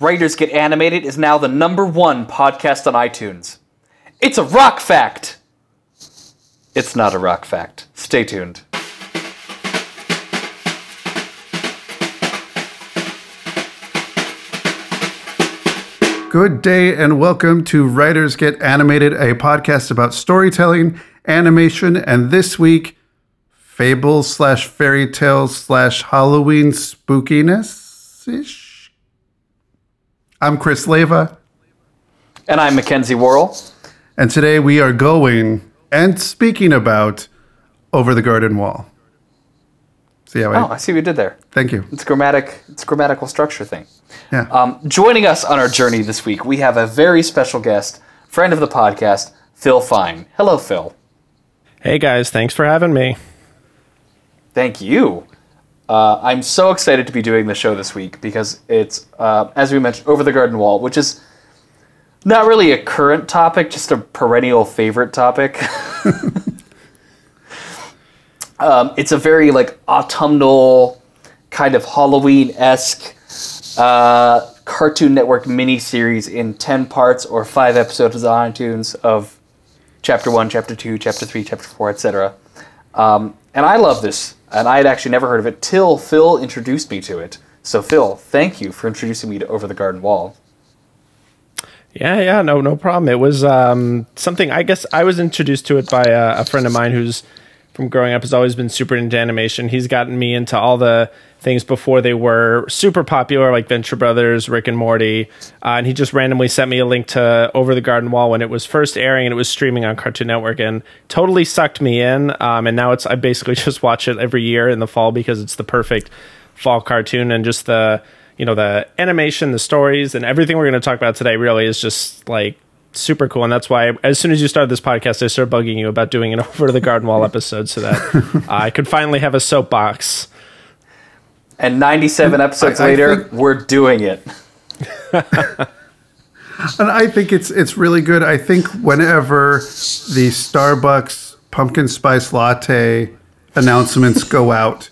Writers Get Animated is now the number one podcast on iTunes. It's a rock fact! It's not a rock fact. Stay tuned. Good day and welcome to Writers Get Animated, a podcast about storytelling, animation, and this week, fables slash fairy tales slash Halloween spookiness ish. I'm Chris Leva, And I'm Mackenzie Worrell. and today we are going and speaking about Over the Garden Wall. See how I, Oh, I? I see what you did there. Thank you. It's grammatic. It's a grammatical structure thing. Yeah. Um, joining us on our journey this week, we have a very special guest, friend of the podcast, Phil Fine. Hello, Phil. Hey guys, thanks for having me. Thank you. Uh, I'm so excited to be doing the show this week because it's, uh, as we mentioned, Over the Garden Wall, which is not really a current topic, just a perennial favorite topic. um, it's a very like autumnal, kind of Halloween esque uh, Cartoon Network miniseries in ten parts or five episodes on iTunes of chapter one, chapter two, chapter three, chapter four, etc. Um, and I love this, and I had actually never heard of it till Phil introduced me to it. So, Phil, thank you for introducing me to Over the Garden Wall. Yeah, yeah, no, no problem. It was um, something. I guess I was introduced to it by a, a friend of mine who's from growing up has always been super into animation. He's gotten me into all the things before they were super popular, like Venture Brothers, Rick and Morty, uh, and he just randomly sent me a link to Over the Garden Wall when it was first airing and it was streaming on Cartoon Network, and totally sucked me in. Um, and now it's I basically just watch it every year in the fall because it's the perfect fall cartoon and just the you know the animation the stories and everything we're going to talk about today really is just like super cool. And that's why as soon as you started this podcast i started bugging you about doing an over the garden wall episode so that uh, i could finally have a soapbox And 97 episodes I- I later, think- we're doing it. And I think it's it's really good. I think whenever the Starbucks pumpkin spice latte announcements go out,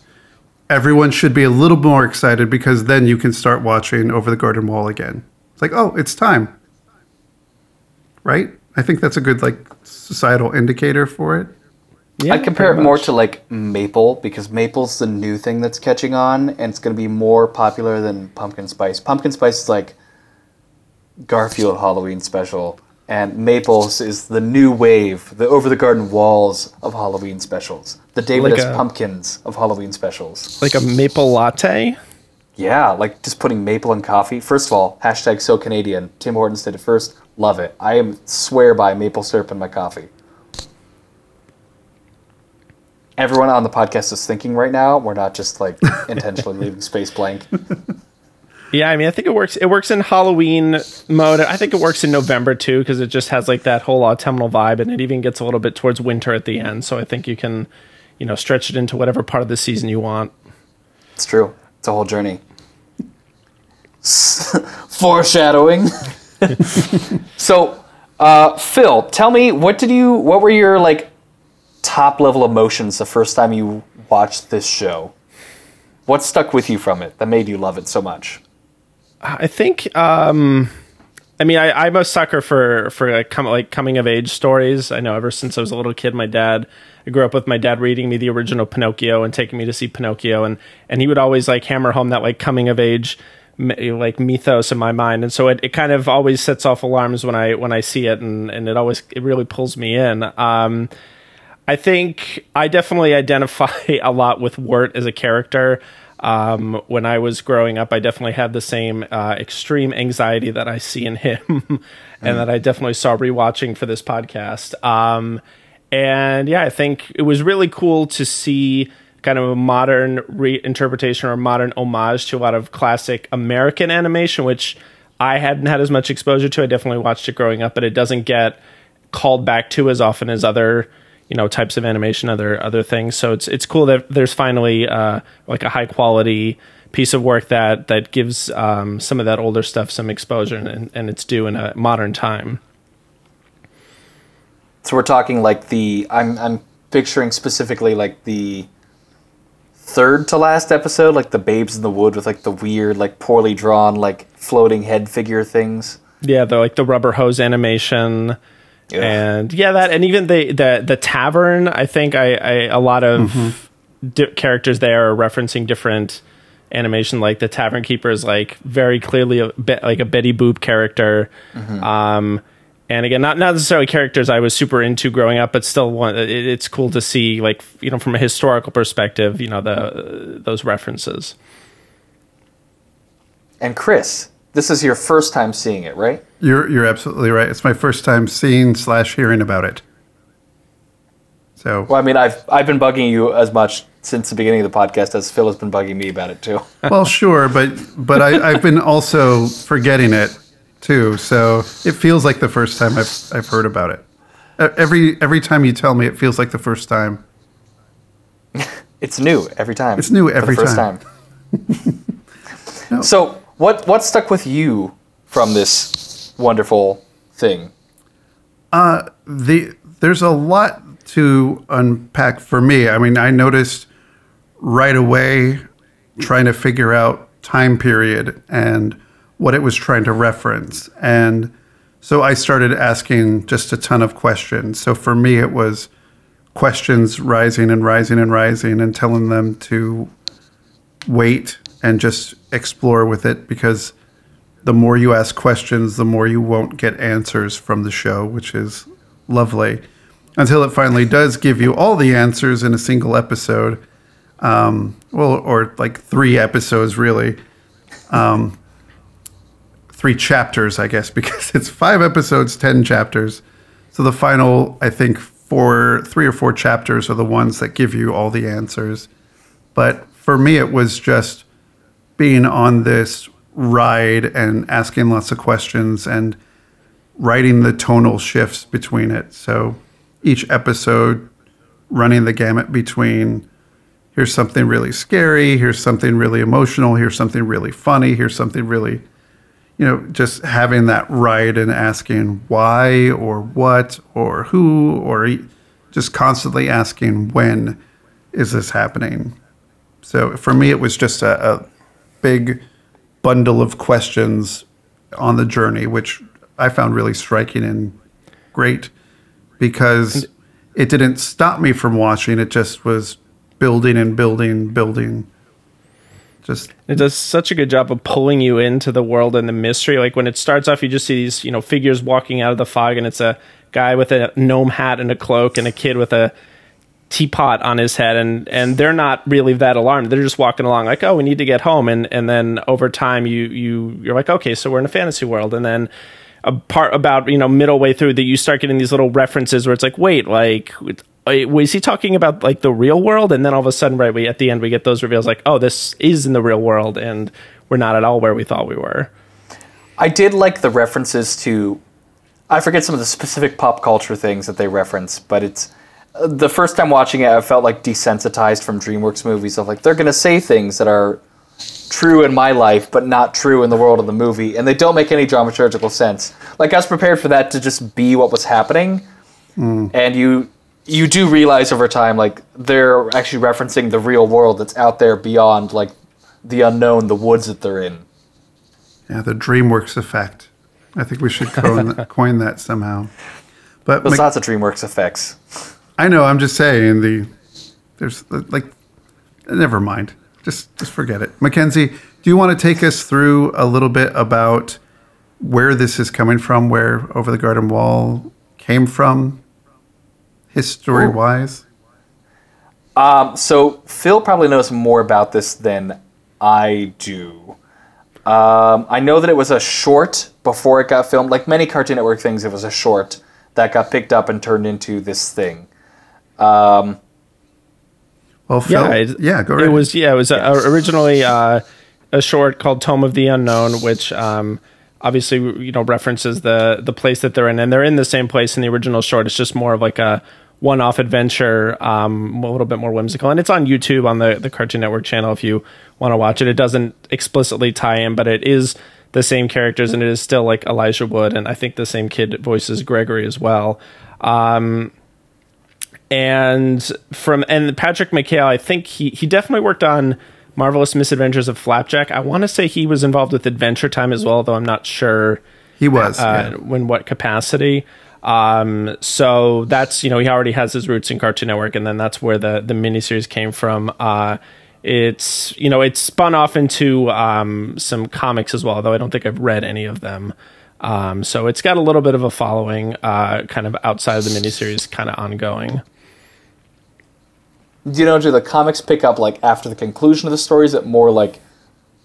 everyone should be a little more excited because then you can start watching Over the Garden Wall again. It's like, oh, it's time. Right? I think that's a good like societal indicator for it. Yeah I'd compare it more much. to like Maple because Maple's the new thing that's catching on and it's going to be more popular than Pumpkin Spice. Pumpkin Spice is like Garfield Halloween special, and Maple's is the new wave, the over the garden walls of Halloween specials, the David Like a- Pumpkins of Halloween specials. like a maple latte Yeah, like just putting maple in coffee. First of all, hashtag so Canadian. Tim Hortons did it first. Love it. I am swear by maple syrup in my coffee. Everyone on the podcast is thinking right now. We're not just like intentionally leaving space blank. Yeah, I mean, I think it works. It works in Halloween mode. I think it works in November too because it just has like that whole autumnal vibe, and it even gets a little bit towards winter at the end. So I think you can, you know, stretch it into whatever part of the season you want. It's true. It's a whole journey. Foreshadowing. so, uh, Phil, tell me what did you? What were your like top level emotions the first time you watched this show? What stuck with you from it that made you love it so much? I think. um I mean, I, I'm a sucker for for like, com- like coming of age stories. I know ever since I was a little kid, my dad. I grew up with my dad reading me the original Pinocchio and taking me to see Pinocchio, and and he would always like hammer home that like coming of age like mythos in my mind, and so it, it kind of always sets off alarms when I when I see it, and and it always it really pulls me in. Um, I think I definitely identify a lot with Wirt as a character. Um, when I was growing up, I definitely had the same uh, extreme anxiety that I see in him, and that I definitely saw rewatching for this podcast. Um, and yeah, I think it was really cool to see kind of a modern reinterpretation or modern homage to a lot of classic American animation, which I hadn't had as much exposure to. I definitely watched it growing up, but it doesn't get called back to as often as other you know types of animation other other things so it's it's cool that there's finally uh like a high quality piece of work that that gives um some of that older stuff some exposure and, and it's due in a modern time So we're talking like the I'm I'm picturing specifically like the third to last episode, like the babes in the wood with like the weird, like poorly drawn, like floating head figure things. Yeah, the like the rubber hose animation. Yeah. And yeah, that and even the the the tavern. I think I, I a lot of di- characters there are referencing different animation. Like the tavern keeper is like very clearly a bit like a Betty Boop character. Um, and again, not not necessarily characters I was super into growing up, but still, one it, it's cool to see like you know from a historical perspective, you know the those references. And Chris, this is your first time seeing it, right? You're you're absolutely right. It's my first time seeing slash hearing about it. So Well, I mean, I've I've been bugging you as much since the beginning of the podcast as Phil has been bugging me about it too. well, sure, but but I, I've been also forgetting it too. So it feels like the first time I've I've heard about it. Every every time you tell me, it feels like the first time. It's new every time. It's new every first time. So, what what stuck with you from this wonderful thing? Uh, the there's a lot to unpack for me. I mean, I noticed right away trying to figure out time period and what it was trying to reference. And so I started asking just a ton of questions. So for me it was questions rising and rising and rising and telling them to wait and just explore with it because the more you ask questions, the more you won't get answers from the show, which is lovely. Until it finally does give you all the answers in a single episode. Um, well, or like three episodes, really. Um, three chapters, I guess, because it's five episodes, 10 chapters. So the final, I think, four, three or four chapters are the ones that give you all the answers. But for me, it was just being on this ride and asking lots of questions and writing the tonal shifts between it. So each episode running the gamut between here's something really scary, here's something really emotional, here's something really funny, here's something really, you know, just having that ride and asking why or what or who or just constantly asking when is this happening. So for me, it was just a, a big bundle of questions on the journey, which I found really striking and great because it didn't stop me from watching. It just was building and building, building. Just It does such a good job of pulling you into the world and the mystery. Like when it starts off, you just see these, you know, figures walking out of the fog, and it's a guy with a gnome hat and a cloak, and a kid with a teapot on his head, and and they're not really that alarmed. They're just walking along, like, oh, we need to get home, and and then over time, you you you're like, okay, so we're in a fantasy world, and then a part about you know middle way through that you start getting these little references where it's like, wait, like. Was he talking about like the real world? And then all of a sudden, right, we at the end we get those reveals like, oh, this is in the real world, and we're not at all where we thought we were. I did like the references to. I forget some of the specific pop culture things that they reference, but it's the first time watching it, I felt like desensitized from DreamWorks movies of like they're gonna say things that are true in my life, but not true in the world of the movie, and they don't make any dramaturgical sense. Like I was prepared for that to just be what was happening, mm. and you you do realize over time like they're actually referencing the real world that's out there beyond like the unknown, the woods that they're in. yeah, the DreamWorks effect. I think we should coin, coin that somehow. But There's Mc- lots of DreamWorks effects. I know. I'm just saying the there's like never mind. Just just forget it. Mackenzie, do you want to take us through a little bit about where this is coming from, where Over the Garden Wall came from, history wise? Um, so Phil probably knows more about this than I do. Um, I know that it was a short before it got filmed. Like many Cartoon Network things, it was a short that got picked up and turned into this thing. Um, Well, Phil, yeah, yeah, it, go It was yeah, it was uh, originally uh, a short called Tome of the Unknown, which um, obviously you know references the the place that they're in, and they're in the same place in the original short. It's just more of like a one-off adventure, um, a little bit more whimsical, and it's on YouTube on the the Cartoon Network channel if you want to watch it. It doesn't explicitly tie in, but it is the same characters, and it is still like Elijah Wood, and I think the same kid voices Gregory as well. Um, and from and Patrick McHale, I think he he definitely worked on Marvelous Misadventures of Flapjack. I want to say he was involved with Adventure Time as well, though I'm not sure He was. uh, yeah. when what capacity. Um, so that's you know he already has his roots in Cartoon Network, and then that's where the the miniseries came from. Uh, it's you know it's spun off into um, some comics as well, though I don't think I've read any of them. Um, so it's got a little bit of a following, uh, kind of outside of the miniseries, kind of ongoing. Do you know, do the comics pick up like after the conclusion of the story? Is it more like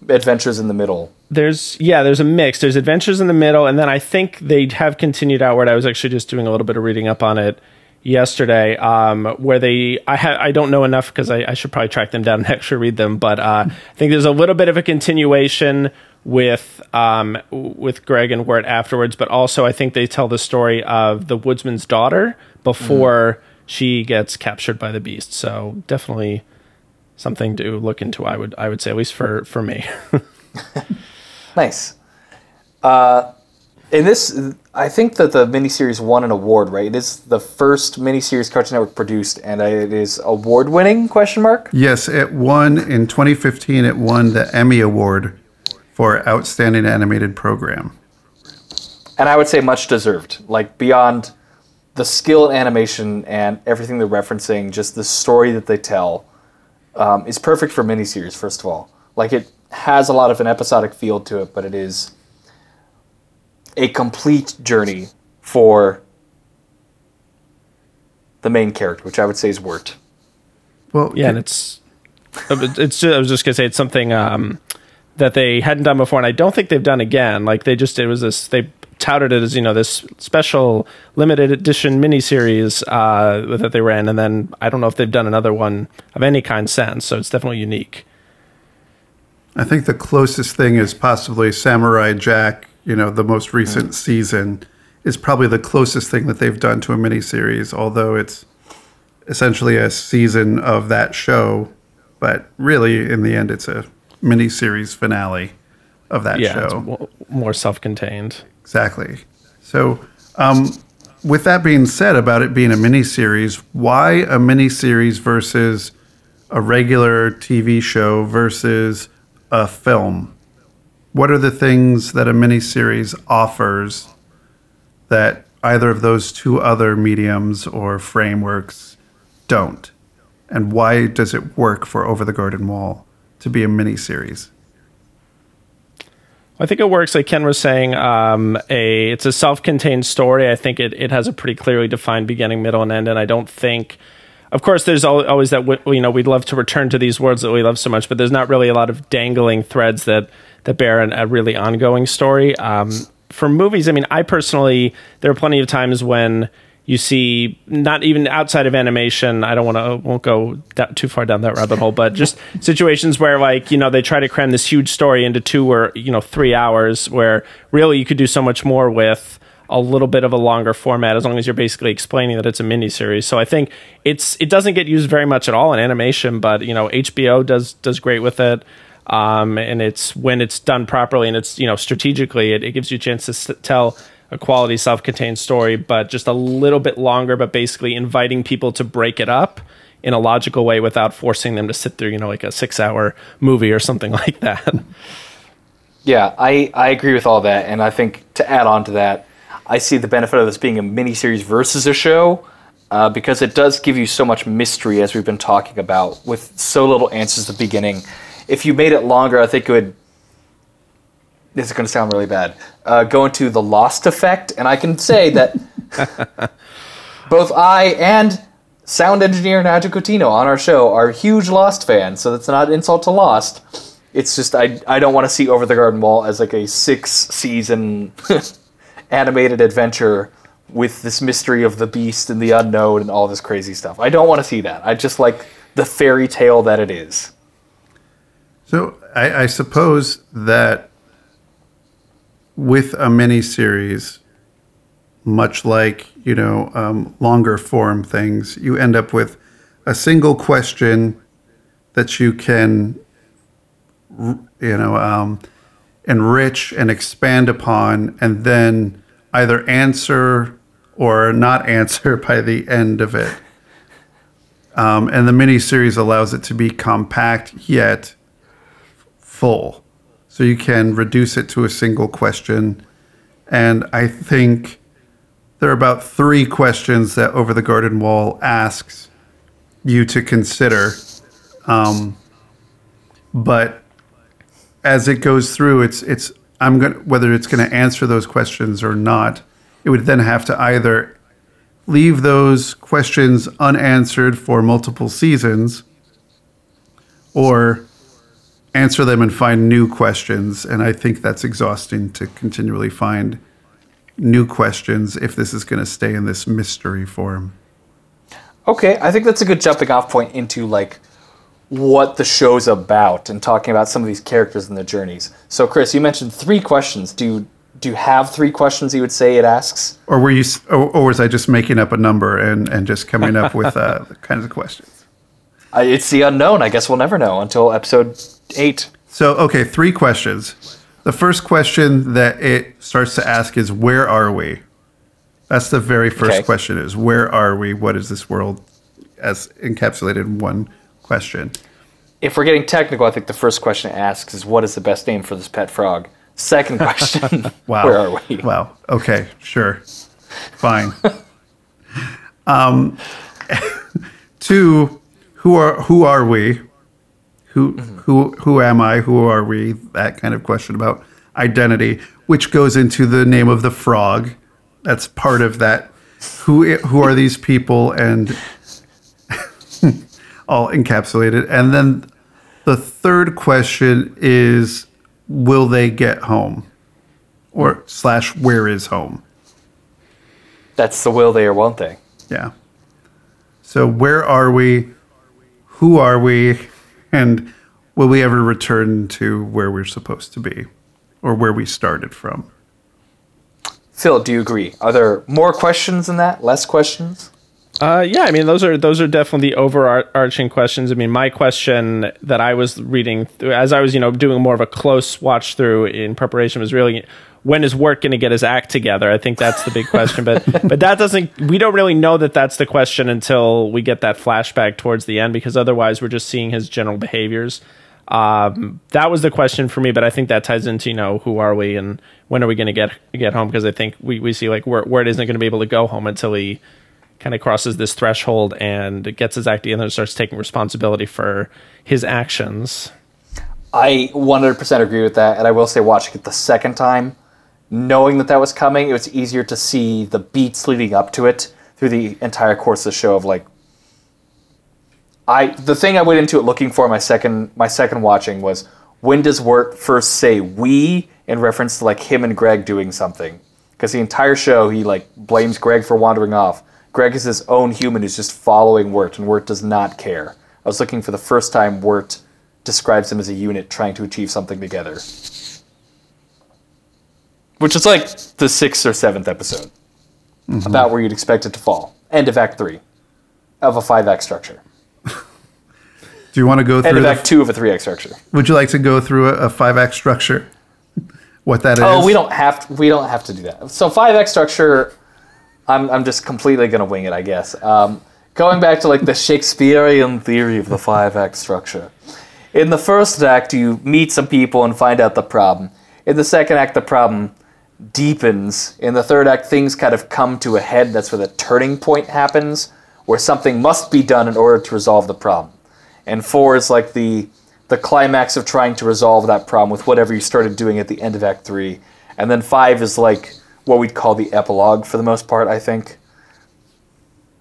adventures in the middle? There's yeah, there's a mix. There's adventures in the middle, and then I think they have continued outward. I was actually just doing a little bit of reading up on it yesterday, um, where they I ha- I don't know enough because I, I should probably track them down and actually read them. But uh, I think there's a little bit of a continuation with um, with Greg and Wirt afterwards, but also I think they tell the story of the woodsman's daughter before she gets captured by the beast. So definitely something to look into. I would I would say at least for for me. Nice. Uh, in this, I think that the miniseries won an award, right? It is the first miniseries Cartoon Network produced, and it is award-winning? Question mark. Yes, it won in 2015. It won the Emmy Award for Outstanding Animated Program. And I would say much deserved. Like beyond the skill in animation and everything they're referencing, just the story that they tell um, is perfect for miniseries. First of all, like it has a lot of an episodic feel to it, but it is a complete journey for the main character, which I would say is Wirt. Well, Yeah, and it's it's. I was just gonna say it's something um, that they hadn't done before, and I don't think they've done again. Like they just it was this they touted it as you know this special limited edition miniseries uh, that they ran, and then I don't know if they've done another one of any kind since. So it's definitely unique. I think the closest thing is possibly Samurai Jack. You know, the most recent season is probably the closest thing that they've done to a miniseries, although it's essentially a season of that show. But really, in the end, it's a miniseries finale of that Yeah, show. mo- more self-contained. Exactly. So, um, with that being said, about it being a mini series, why a mini series versus a regular TV show versus a film? What are the things that a mini series offers that either of those two other mediums or frameworks don't? And why does it work for Over the Garden Wall to be a miniseries? I think it works. Like Ken was saying, um, a it's a self-contained story. I think it, it has a pretty clearly defined beginning, middle, and end. And I don't think, of course, there's always that you know we'd love to return to these words that we love so much, but there's not really a lot of dangling threads that that bear an, a really ongoing story. Um, for movies, I mean, I personally there are plenty of times when you see not even outside of animation i don't want to won't go that, too far down that rabbit hole but just situations where like you know they try to cram this huge story into two or you know three hours where really you could do so much more with a little bit of a longer format as long as you're basically explaining that it's a miniseries. So i think it's it doesn't get used very much at all in animation but you know hbo does does great with it um, and it's when it's done properly and it's you know strategically it, it gives you a chance to s- tell a quality self-contained story but just a little bit longer but basically inviting people to break it up in a logical way without forcing them to sit through you know like a six hour movie or something like that Yeah, I, I agree with all that, and I think to add on to that, I see the benefit of this being a miniseries versus a show, uh, because it does give you so much mystery as we've been talking about, with so little answers at the beginning. If you made it longer, I think it would. This is going to sound really bad. Uh, go into the Lost effect, and I can say that both I and sound engineer Nigel Coutinho on our show are huge Lost fans, so that's not an insult to Lost. It's just I I don't want to see Over the Garden Wall as like a six season animated adventure with this mystery of the beast and the unknown and all this crazy stuff. I don't want to see that. I just like the fairy tale that it is. So I, I suppose that with a miniseries, much like you know um, longer form things, you end up with a single question that you can, you know, um, enrich and expand upon, and then either answer or not answer by the end of it. Um, and the miniseries allows it to be compact yet full. So you can reduce it to a single question. And I think there are about three questions that Over the Garden Wall asks you to consider. Um, but as it goes through, it's it's I'm going whether it's going to answer those questions or not. It would then have to either leave those questions unanswered for multiple seasons or answer them and find new questions. And I think that's exhausting to continually find new questions if this is going to stay in this mystery form. Okay, I think that's a good jumping off point into like what the show's about and talking about some of these characters and their journeys. So, Chris, you mentioned three questions. Do you, do you have three questions you would say it asks? Or were you, or, or was I just making up a number and, and just coming up with uh, the kinds of questions? Uh, it's the unknown. I guess we'll never know until episode eight. So, okay, three questions. The first question that it starts to ask is, "Where are we?" That's the very first Okay. question: is "Where are we? What is this world?" As encapsulated in one question. If we're getting technical, I think the first question it asks is, "What is the best name for this pet frog?" Second question, Wow. where are we? Wow. Okay. Sure. Fine. um, two. Who are who are we? Who mm-hmm. who who am I? Who are we? That kind of question about identity, which goes into the name of the frog. That's part of that. Who who are these people? And all encapsulated. And then the third question is, will they get home? Or slash, where is home? That's the will they or won't they? Yeah. So where are we? Who are we? And will we ever return to where we're supposed to be or where we started from? Phil, do you agree? Are there more questions than that? Less questions? Uh, yeah, I mean those are those are definitely the overarching questions. I mean, my question that I was reading through, as I was you know doing more of a close watch through in preparation was really when is Wirt going to get his act together? I think that's the big question. But but that doesn't we don't really know that that's the question until we get that flashback towards the end because otherwise we're just seeing his general behaviors. Um, that was the question for me, but I think that ties into you know who are we and when are we going to get get home? Because I think we, we see like where where it isn't going to be able to go home until he kind of crosses this threshold and gets his act together and starts taking responsibility for his actions. I 100% agree with that, and I will say, watching it the second time, knowing that that was coming, it was easier to see the beats leading up to it through the entire course of the show. Of like, I the thing I went into it looking for my second my second watching was when does Wirt first say we in reference to like him and Greg doing something? Because the entire show he like blames Greg for wandering off. Greg is his own human who's just following Wirt, and Wirt does not care. I was looking for the first time Wirt describes them as a unit trying to achieve something together. Which is like the sixth or seventh episode. About where you'd expect it to fall. End of Act 3 of a 5 act structure. Do you want to go through? End of The, Act 2 of a 3 act structure. would you like to go through a, a five act structure? What that is? Oh, we don't have to, we don't have to do that. So 5 act structure, I'm, I'm just completely going to wing it, I guess. Um, going back to like the Shakespearean theory of the 5 act structure. In the first act, you meet some people and find out the problem. In the second act, the problem deepens. In the third act, things kind of come to a head. That's where the turning point happens, where something must be done in order to resolve the problem. And four is like the the climax of trying to resolve that problem with whatever you started doing at the end of Act Three. And then five is like what we'd call the epilogue for the most part, I think.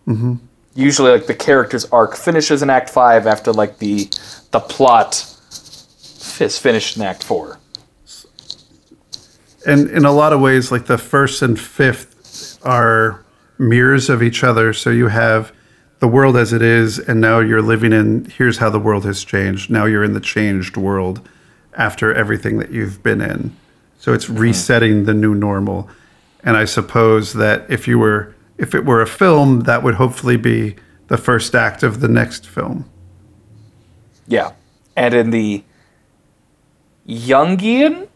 Mm-hmm. Usually, like the character's arc finishes in Act Five after like the the plot is finished in Act Four. And in a lot of ways, like the first and fifth are mirrors of each other. So you have the world as it is, and now you're living in. Here's how the world has changed. Now you're in the changed world after everything that you've been in. So it's mm-hmm. resetting the new normal. And I suppose that if you were, if it were a film, that would hopefully be the first act of the next film. Yeah. And in the Jungian?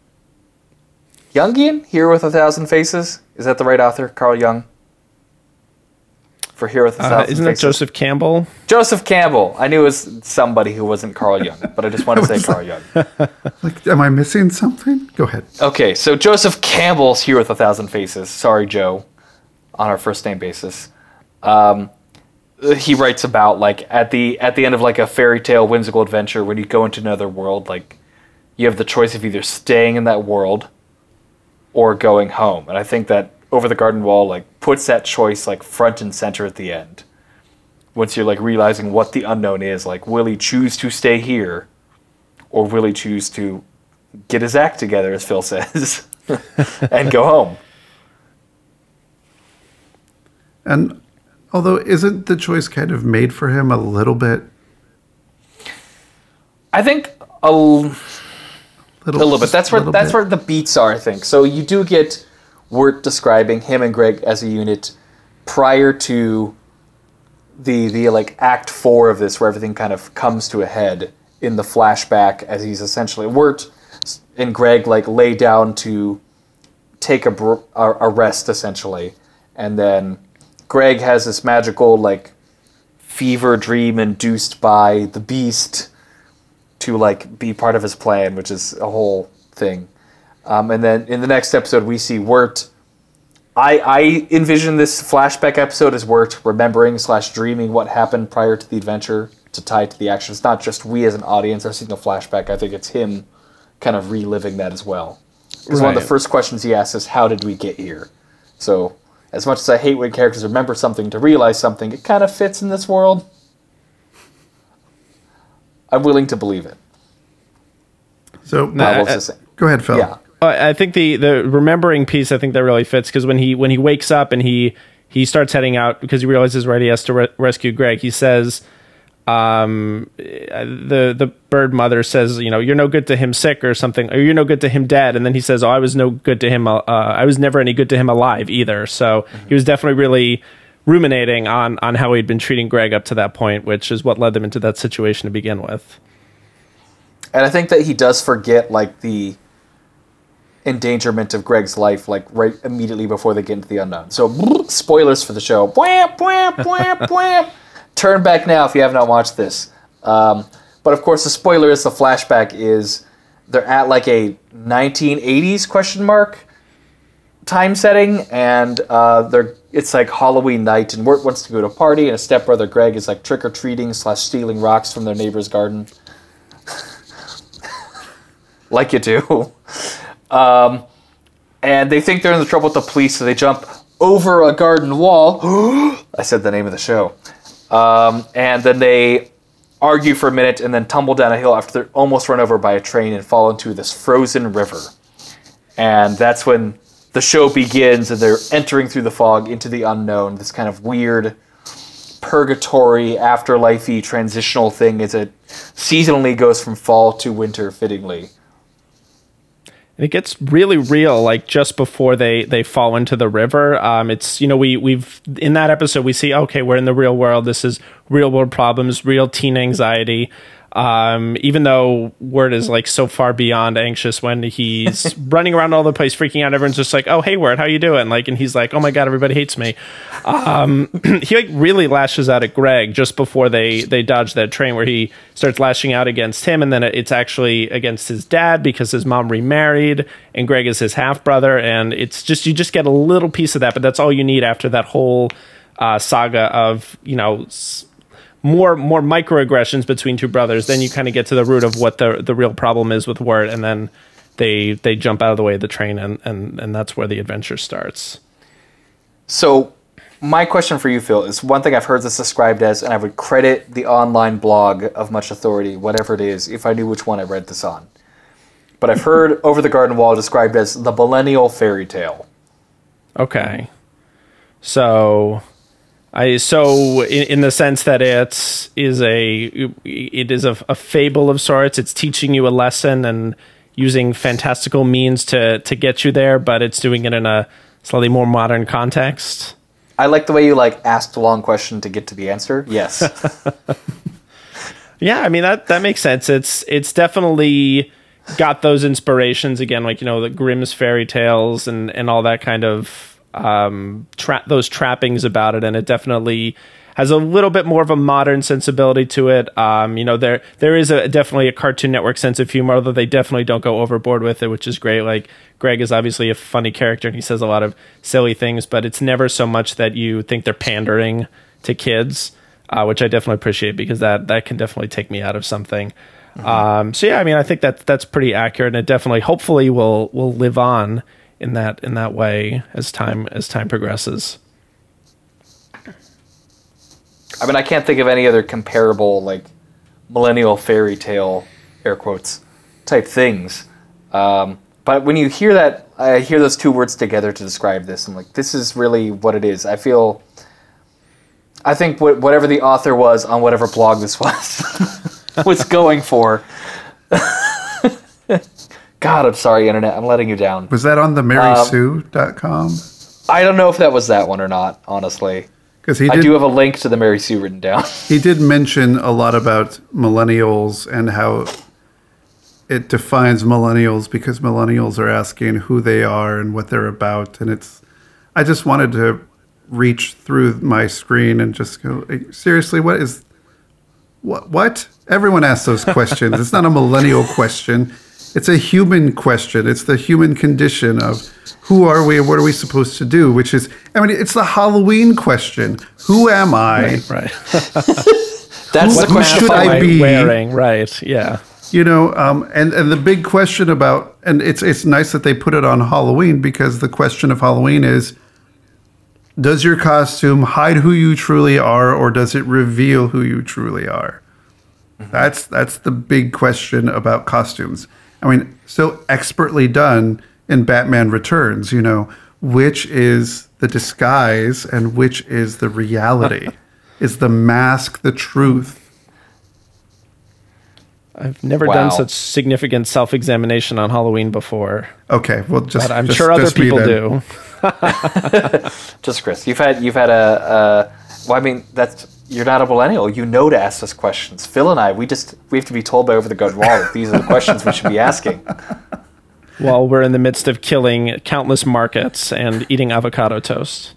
Jungian? Hero with a Thousand Faces? Is that the right author? Carl Jung? for Hero with a Uh, Thousand isn't that Faces. Joseph Campbell? Joseph Campbell. I knew it was somebody who wasn't Carl Jung, but I just want to say Carl Jung. Like, am I missing something? Go ahead. Okay, so Joseph Campbell's Hero with a Thousand Faces. Sorry, Joe, on our first name basis. Um, he writes about like at the at the end of like a fairy tale whimsical adventure when you go into another world, like you have the choice of either staying in that world or going home. And I think that Over the Garden Wall like puts that choice like front and center at the end. Once you're like realizing what the unknown is, like will he choose to stay here or will he choose to get his act together, as Phil says, and go home? And although isn't the choice kind of made for him a little bit? I think a, l- Little, a little bit. That's where that's bit? where the beats are. I think so. You do get Wirt describing him and Greg as a unit prior to the the like act four of this, where everything kind of comes to a head in the flashback as he's essentially Wirt and Greg like lay down to take a, br- a, a rest essentially, and then Greg has this magical like fever dream induced by the beast to like be part of his plan, which is a whole thing. Um, and then in the next episode, we see Wirt. I I envision this flashback episode as Wirt remembering slash dreaming what happened prior to the adventure to tie to the action. It's not just we as an audience are seeing a flashback. I think it's him kind of reliving that as well. Because one of the first questions he asks is, "How did we get here?" So, as much as I hate when characters remember something to realize something, it kind of fits in this world. I'm willing to believe it. So Uh, Nah, uh, go ahead, Phil. Yeah. I I think the the remembering piece. I think that really fits because when he when he wakes up and he he starts heading out because he realizes right he has to re- rescue Greg. He says, um, uh, the the bird mother says, you know, you're no good to him sick or something, or you're no good to him dead. And then he says, oh, I was no good to him. Uh, I was never any good to him alive either. So he was definitely really ruminating on on how he'd been treating Greg up to that point, which is what led them into that situation to begin with. And I think that he does forget like the endangerment of Greg's life, like right immediately before they get into the unknown. So spoilers for the show. Bwam, bwam, bwam, bwam. Turn back now if you have not watched this. Um, but of course, the spoiler is the flashback is they're at like a 1980s question mark time setting, and uh, they're it's like Halloween night, and Wirt wants to go to a party, and his stepbrother Greg is like trick or treating slash stealing rocks from their neighbor's garden like you do. Um, and they think they're in the trouble with the police, so they jump over a garden wall. I said the name of the show. Um, and then they argue for a minute and then tumble down a hill after they're almost run over by a train and fall into this frozen river. And that's when the show begins and they're entering through the fog into the unknown, this kind of weird purgatory afterlifey transitional thing as it seasonally goes from fall to winter fittingly. And it gets really real, like just before they they fall into the river. Um, it's you know we we've in that episode we see okay we're in the real world. This is real world problems, real teen anxiety. Um, even though Wirt is like so far beyond anxious when he's running around all the place freaking out, everyone's just like, "Oh, hey, Wirt, how you doing?" Like, and he's like, "Oh my god, everybody hates me." Um, he like really lashes out at Greg just before they they dodge that train, where he starts lashing out against him, and then it's actually against his dad because his mom remarried, and Greg is his half brother, and it's just you just get a little piece of that, but that's all you need after that whole uh, saga of you know. S- more more microaggressions between two brothers, then you kind of get to the root of what the the real problem is with Wirt, and then they they jump out of the way of the train, and and and that's where the adventure starts. So, my question for you, Phil, is one thing I've heard this described as, and I would credit the online blog of Much Authority, whatever it is, if I knew which one I read this on. But I've heard Over the Garden Wall described as the millennial fairy tale. Okay, so. I so in, in the sense that it is a it is a, a fable of sorts. It's teaching you a lesson and using fantastical means to to get you there, but it's doing it in a slightly more modern context. I like the way you like asked a long question to get to the answer. Yes. Yeah, I mean that that makes sense. It's it's definitely got those inspirations again, like you know the Grimm's fairy tales and and all that kind of um, tra- those trappings about it, and it definitely has a little bit more of a modern sensibility to it. Um, you know, there there is a definitely a Cartoon Network sense of humor, although they definitely don't go overboard with it, which is great. Like Greg is obviously a funny character and he says a lot of silly things, but it's never so much that you think they're pandering to kids, uh, which I definitely appreciate because that that can definitely take me out of something. Mm-hmm. Um, so yeah, I mean, I think that that's pretty accurate, and it definitely, hopefully, will will live on in that in that way as time as time progresses. I mean, I can't think of any other comparable like millennial fairy tale air quotes type things. Um, but when you hear that, I hear those two words together to describe this. I'm like, this is really what it is. I feel. I think wh- whatever the author was on whatever blog this was was going for. God, I'm sorry, internet. I'm letting you down. Was that on the marysue.com? Um, I don't know if that was that one or not, honestly. Because he did, I do have a link to the Mary Sue written down. he did mention a lot about millennials and how it defines millennials because millennials are asking who they are and what they're about. And it's, I just wanted to reach through my screen and just go, seriously, what is, what? What? Everyone asks those questions. it's not a millennial question. It's a human question. It's the human condition of who are we and what are we supposed to do? Which is, I mean, it's the Halloween question. Who am I? Right. right. That's what who should I be wearing? Right. Yeah. You know, um, and and the big question about, and it's it's nice that they put it on Halloween because the question of Halloween is, does your costume hide who you truly are, or does it reveal who you truly are? Mm-hmm. That's that's the big question about costumes. I mean, so expertly done in Batman Returns, you know, which is the disguise and which is the reality? is the mask the truth? I've never wow. done such significant self examination on Halloween before. Okay, well, just but I'm just, sure other people do. just Chris, you've had you've had a, a well, I mean that's you're not a millennial. You know to ask us questions. Phil and I, we just we have to be told by over the gut wall that these are the questions we should be asking while we're in the midst of killing countless markets and eating avocado toast.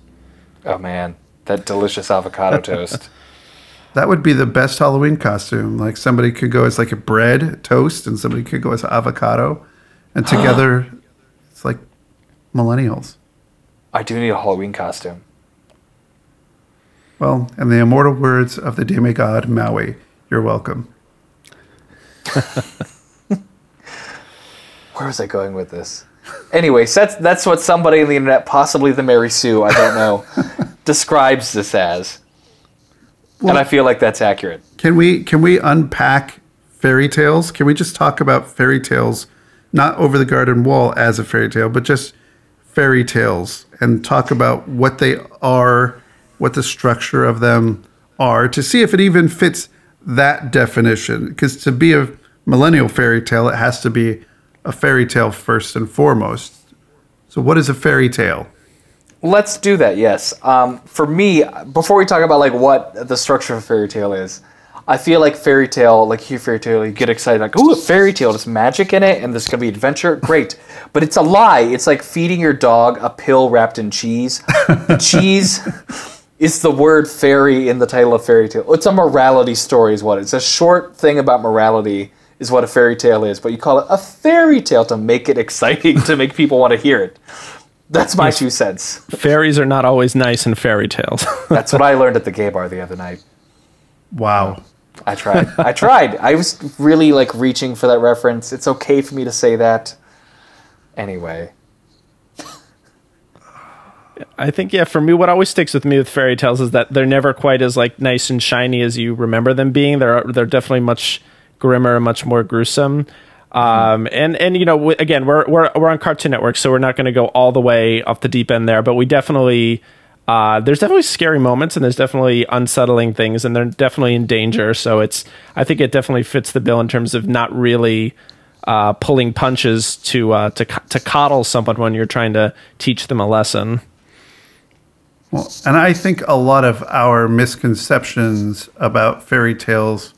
Oh man, that delicious avocado toast. That would be the best Halloween costume. Like somebody could go as like a bread toast, and somebody could go as avocado, and together it's like millennials. I do need a Halloween costume. Well, in the immortal words of the demigod Maui, you're welcome. where was I going with this? Anyway, that's that's what somebody on the internet, possibly the Mary Sue, I don't know, describes this as. Well, and I feel like that's accurate. Can we can we unpack fairy tales? Can we just talk about fairy tales, not over the garden wall as a fairy tale, but just fairy tales and talk about what they are, what the structure of them are, to see if it even fits that definition. Because to be a millennial fairy tale, it has to be a fairy tale first and foremost. So, what is a fairy tale? Let's do that. Yes. Um, for me, before we talk about like what the structure of a fairy tale is, I feel like fairy tale, like you fairy tale, you get excited like, oh, a fairy tale, there's magic in it, and there's gonna be adventure. Great, but it's a lie. It's like feeding your dog a pill wrapped in cheese. The cheese is the word fairy in the title of fairy tale. It's a morality story, is what it's a short thing about morality is what a fairy tale is, but you call it a fairy tale to make it exciting, to make people want to hear it. That's my yes. two cents. Fairies are not always nice in fairy tales. That's what I learned at the gay bar the other night. Wow. I tried. I tried. I was really like reaching for that reference. It's okay for me to say that. Anyway. I think yeah, for me what always sticks with me with fairy tales is that they're never quite as like nice and shiny as you remember them being. They're they're definitely much grimmer, and much more gruesome. Um, and and you know, again, we're we're we're on Cartoon Network, so we're not going to go all the way off the deep end there, but we definitely. Uh, there's definitely scary moments and there's definitely unsettling things and they're definitely in danger. So it's, I think it definitely fits the bill in terms of not really uh, pulling punches to uh, to to coddle someone when you're trying to teach them a lesson. Well, and I think a lot of our misconceptions about fairy tales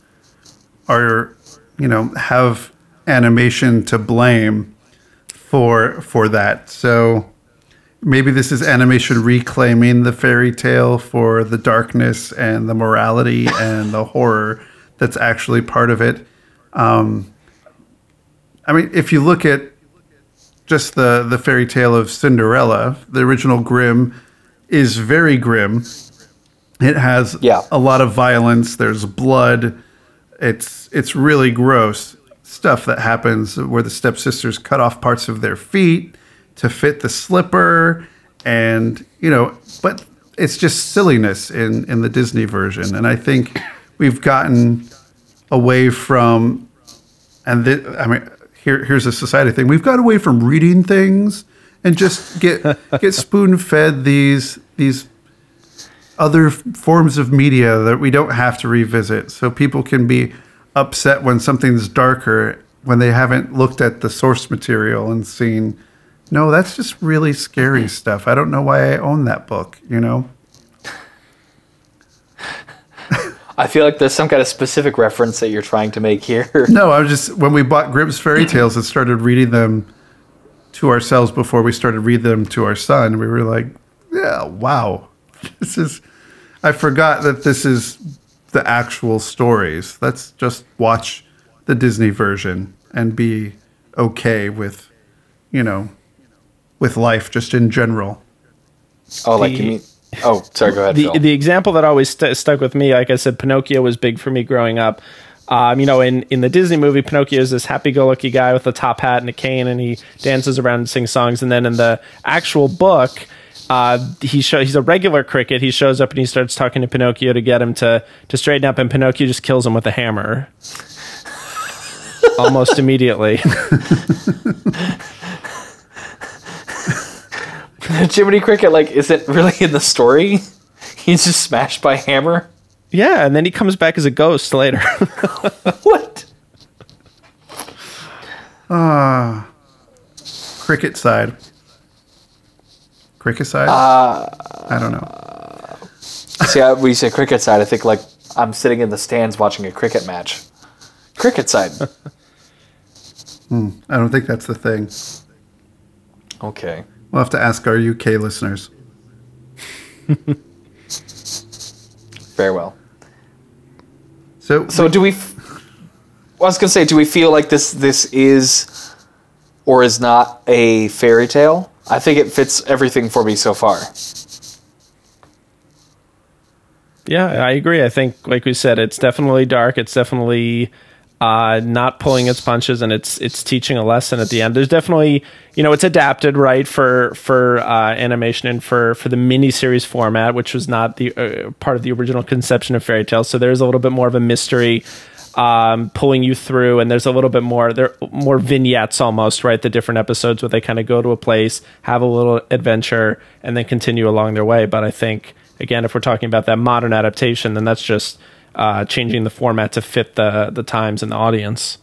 are you know have animation to blame for for that. So maybe this is animation reclaiming the fairy tale for the darkness and the morality and the horror that's actually part of it. Um, I mean, if you look at just the the fairy tale of Cinderella, the original Grimm is very grim. It has Yeah. a lot of violence. There's blood. It's it's really gross stuff that happens where the stepsisters cut off parts of their feet to fit the slipper, and you know, but it's just silliness in in the Disney version, and I think we've gotten away from and th- I mean, here here's a society thing. We've got away from reading things and just get get spoon fed these these other forms of media that we don't have to revisit, so people can be upset when something's darker when they haven't looked at the source material and seen. No, that's just really scary stuff. I don't know why I own that book. You know. I feel like there's some kind of specific reference that you're trying to make here. No, I was just when we bought Grimm's fairy tales and started reading them to ourselves before we started reading them to our son. We were like, "Yeah, wow, this is." I forgot that this is the actual stories. Let's just watch the Disney version and be okay with, you know, with life just in general. oh, like you mean? Oh, sorry. Go ahead. the Phil. the example that always st- stuck with me, like I said, Pinocchio was big for me growing up. Um, you know, in, in the Disney movie, Pinocchio is this happy-go-lucky guy with a top hat and a cane, and he dances around and sings songs. And then in the actual book, uh, he show, he's a regular cricket. He shows up and he starts talking to Pinocchio to get him to to straighten up, and Pinocchio just kills him with a hammer, almost immediately. Jiminy Cricket, like, isn't really in the story. He's just smashed by a hammer. Yeah, and then he comes back as a ghost later. What? Ah, Cricket side. Cricket side. I don't know. See, I, when you say cricket side, I think like I'm sitting in the stands watching a cricket match. Cricket side. I don't think that's the thing. Okay. We'll have to ask our UK listeners. Very well. So, So do we? F- well, I was gonna say, do we feel like this this is or is not a fairy tale? I think it fits everything for me so far. Yeah, I agree. I think, like we said, it's definitely dark. It's definitely uh, not pulling its punches, and it's it's teaching a lesson at the end. There's definitely, you know, it's adapted right for for uh, animation and for for the miniseries format, which was not the uh, part of the original conception of fairy tales. So there's a little bit more of a mystery um, pulling you through, and there's a little bit more there more vignettes almost, right? The different episodes where they kind of go to a place, have a little adventure, and then continue along their way. But I think again, if we're talking about that modern adaptation, then that's just uh, changing the format to fit the the times and the audience.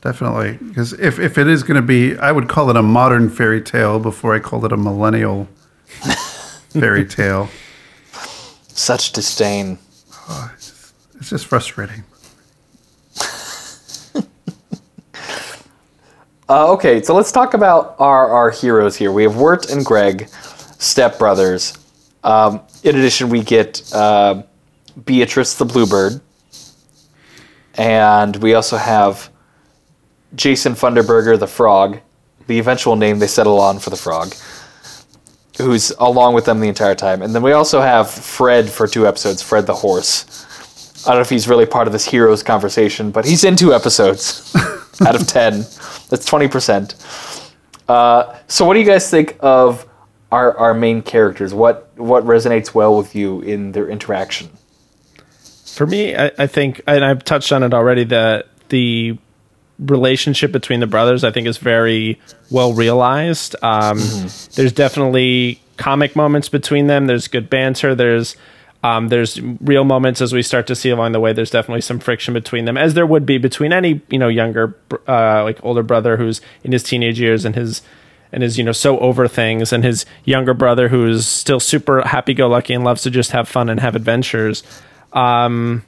definitely, because if, if it is going to be, I would call it a modern fairy tale before I called it a millennial fairy tale. Such disdain. It's just frustrating. Uh, okay, so let's talk about our, our heroes here. We have Wirt and Greg, stepbrothers. Um, in addition, we get uh, Beatrice the Bluebird. And we also have Jason Funderburker the Frog, the eventual name they settle on for the frog, who's along with them the entire time. And then we also have Fred for two episodes, Fred the Horse. I don't know if he's really part of this heroes conversation, but he's in two episodes out of 10. That's 20%. Uh, so, what do you guys think of our, our main characters? What, what resonates well with you in their interaction? For me, I, I think, and I've touched on it already, that the relationship between the brothers, I think, is very well realized. Um, There's definitely comic moments between them. There's good banter. There's um, there's real moments as we start to see along the way. There's definitely some friction between them, as there would be between any you know younger, uh, like older brother who's in his teenage years and his and is you know so over things, and his younger brother who's still super happy go lucky and loves to just have fun and have adventures. Um,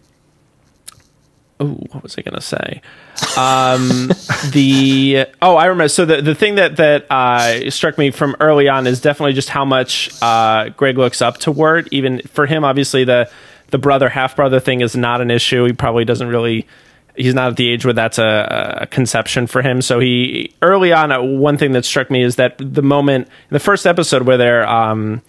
oh, what was I gonna say? Um, the oh, I remember. So the, the thing that that uh, struck me from early on is definitely just how much uh, Greg looks up to Wirt. Even for him, obviously the the brother half brother thing is not an issue. He probably doesn't really. He's not at the age where that's a, a conception for him. So he early on, uh, one thing that struck me is that the moment the first episode where they're um,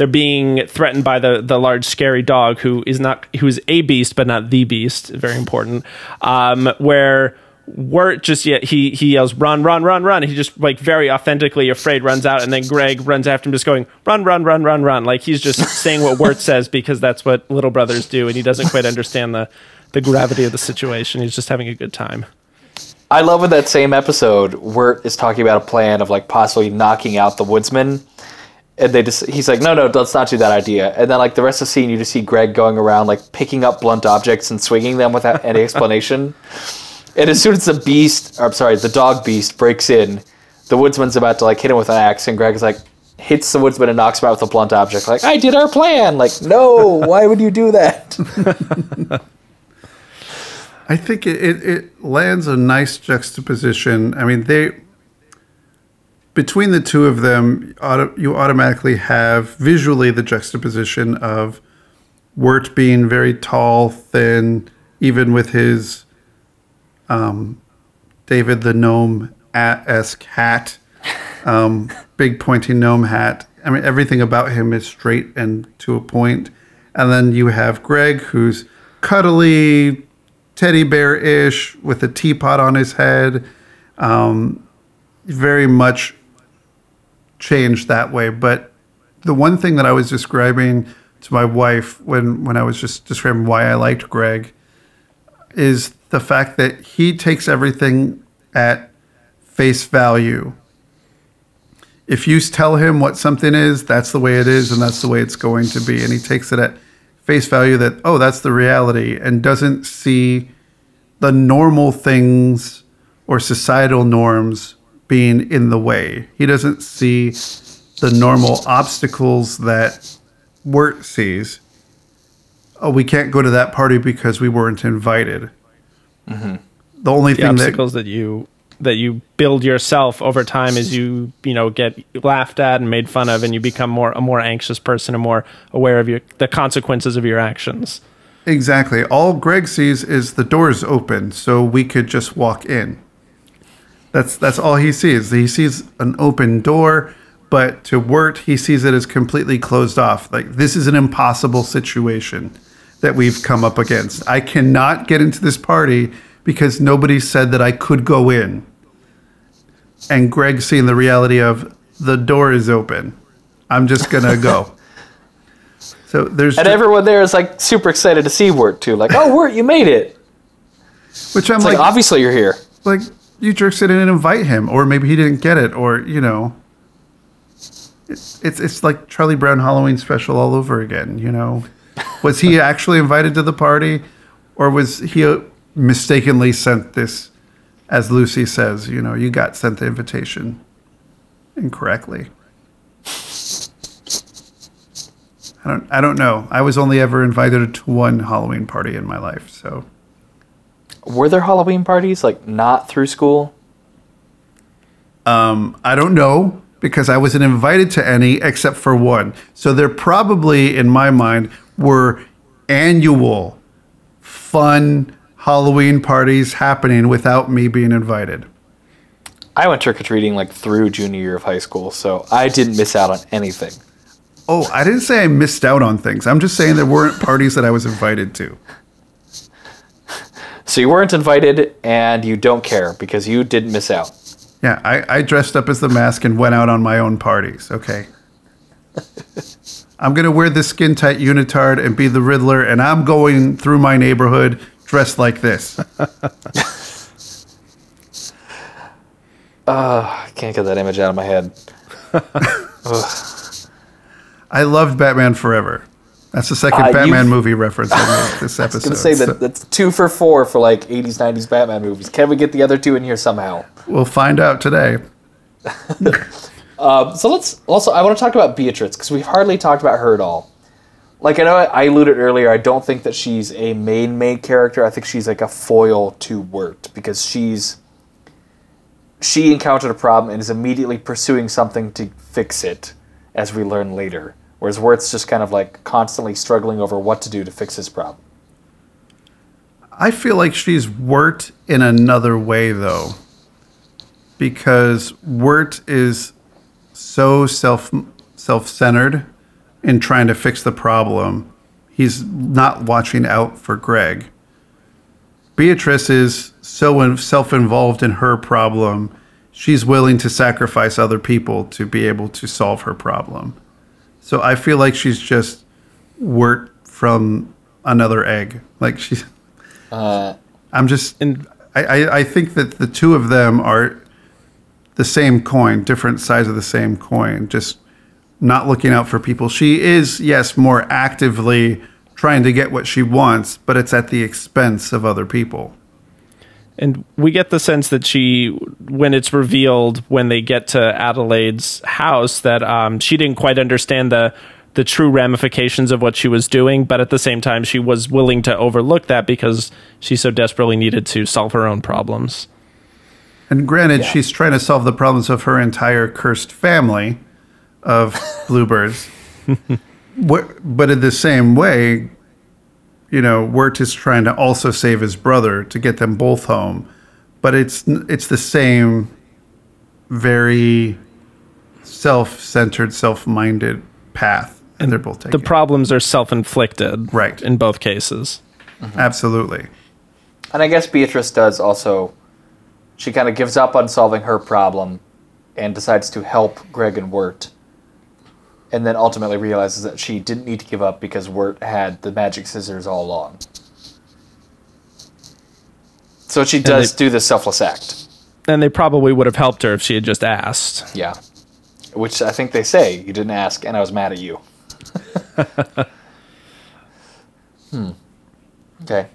they're being threatened by the the large scary dog who is not who is a beast but not the beast very important um where Wirt just yeah he he yells run run run run he just like very authentically afraid runs out and then Greg runs after him just going run run run run run like he's just saying what Wirt says because that's what little brothers do and he doesn't quite understand the the gravity of the situation he's just having a good time I love in that same episode, Wirt is talking about a plan of like possibly knocking out the woodsman. And they just he's like, no, no, let's not do that idea. And then like the rest of the scene, you just see Greg going around like picking up blunt objects and swinging them without any explanation. and as soon as the beast, or I'm sorry, the dog beast breaks in, the woodsman's about to like hit him with an axe, and Greg's like hits the woodsman and knocks him out with a blunt object. Like, I did our plan. Like, no, why would you do that? I think it, it, it lands a nice juxtaposition. I mean, they between the two of them, auto, you automatically have visually the juxtaposition of Wirt being very tall, thin, even with his um, David the Gnome esque hat, um, big pointy gnome hat. I mean, everything about him is straight and to a point. And then you have Greg, who's cuddly, teddy bear ish, with a teapot on his head. Um, very much changed that way. But the one thing that I was describing to my wife when, when I was just describing why I liked Greg is the fact that he takes everything at face value. If you tell him what something is, that's the way it is and that's the way it's going to be. And he takes it at face value that, oh, that's the reality, and doesn't see the normal things or societal norms being in the way. He doesn't see the normal obstacles that Wirt sees. Oh, we can't go to that party because we weren't invited. Mm-hmm. The only the thing that obstacles that you that you build yourself over time as you you know get laughed at and made fun of and you become more a more anxious person and more aware of your the consequences of your actions Exactly. All Greg sees is the doors open, so we could just walk in. That's that's all he sees. He sees an open door, but to Wirt, he sees it as completely closed off. Like this is an impossible situation that we've come up against. I cannot get into this party because nobody said that I could go in. And Greg seeing the reality of the door is open. I'm just gonna go. So there's and everyone there is like super excited to see Wirt too. Like, oh, Wirt, you made it. which I'm It's like, like, obviously you're here. like you jerks didn't invite him, or maybe he didn't get it, or you know, it's it's, it's like Charlie Brown Halloween special all over again. You know, was he actually invited to the party, or was he mistakenly sent this? As Lucy says, you know, you got sent the invitation incorrectly. I don't I don't know. I was only ever invited to one Halloween party in my life, so Were there Halloween parties like not through school? Um, I don't know because I wasn't invited to any except for one. So there probably, in my mind, were annual fun Halloween parties happening without me being invited. I went trick or treating like through junior year of high school, so I didn't miss out on anything. Oh, I didn't say I missed out on things. I'm just saying there weren't parties that I was invited to. So you weren't invited, and you don't care because you didn't miss out. Yeah, I, I dressed up as the mask and went out on my own parties. Okay. I'm going to wear this skin tight unitard and be the Riddler, and I'm going through my neighborhood dressed like this. I can't get that image out of my head. I loved Batman Forever. That's the second Uh, Batman movie reference I made this I episode. was gonna say So that that's two for four for like '80s, '90s Batman movies. Can we get the other two in here somehow? we'll find out today. So let's also. I want to talk about Beatrice because we've hardly talked about her at all. Like I know I, alluded earlier. I don't think that she's a main main character. I think she's like a foil to Wirt because she's she encountered a problem and is immediately pursuing something to fix it, as we learn later. Whereas Wirt's just kind of like constantly struggling over what to do to fix his problem. I feel like she's Wirt in another way, though, because Wirt is so self self centered in trying to fix the problem. He's not watching out for Greg. Beatrice is so self involved in her problem, she's willing to sacrifice other people to be able to solve her problem. So I feel like she's just Wirt from another egg. Like she's. Uh, I'm just. And I, I, I think that the two of them are the same coin, different sides of the same coin, just not looking out for people. She is, yes, more actively trying to get what she wants, but it's at the expense of other people. And we get the sense that she, when it's revealed when they get to Adelaide's house, that um, she didn't quite understand the the true ramifications of what she was doing, but at the same time, she was willing to overlook that because she so desperately needed to solve her own problems. And granted, Yeah. she's trying to solve the problems of her entire cursed family of bluebirds. But in the same way, you know, Wirt is trying to also save his brother to get them both home. But it's it's the same very self-centered, self-minded path and they're both taking. The problems are self inflicted, Right. in both cases. Mm-hmm. Absolutely. And I guess Beatrice does also. She kind of gives up on solving her problem and decides to help Greg and Wirt. And then ultimately realizes that she didn't need to give up because Wirt had the magic scissors all along. So she does they- do the selfless act. And they probably would have helped her if she had just asked. Yeah. Which I think they say, you didn't ask, and I was mad at you. hmm. Okay.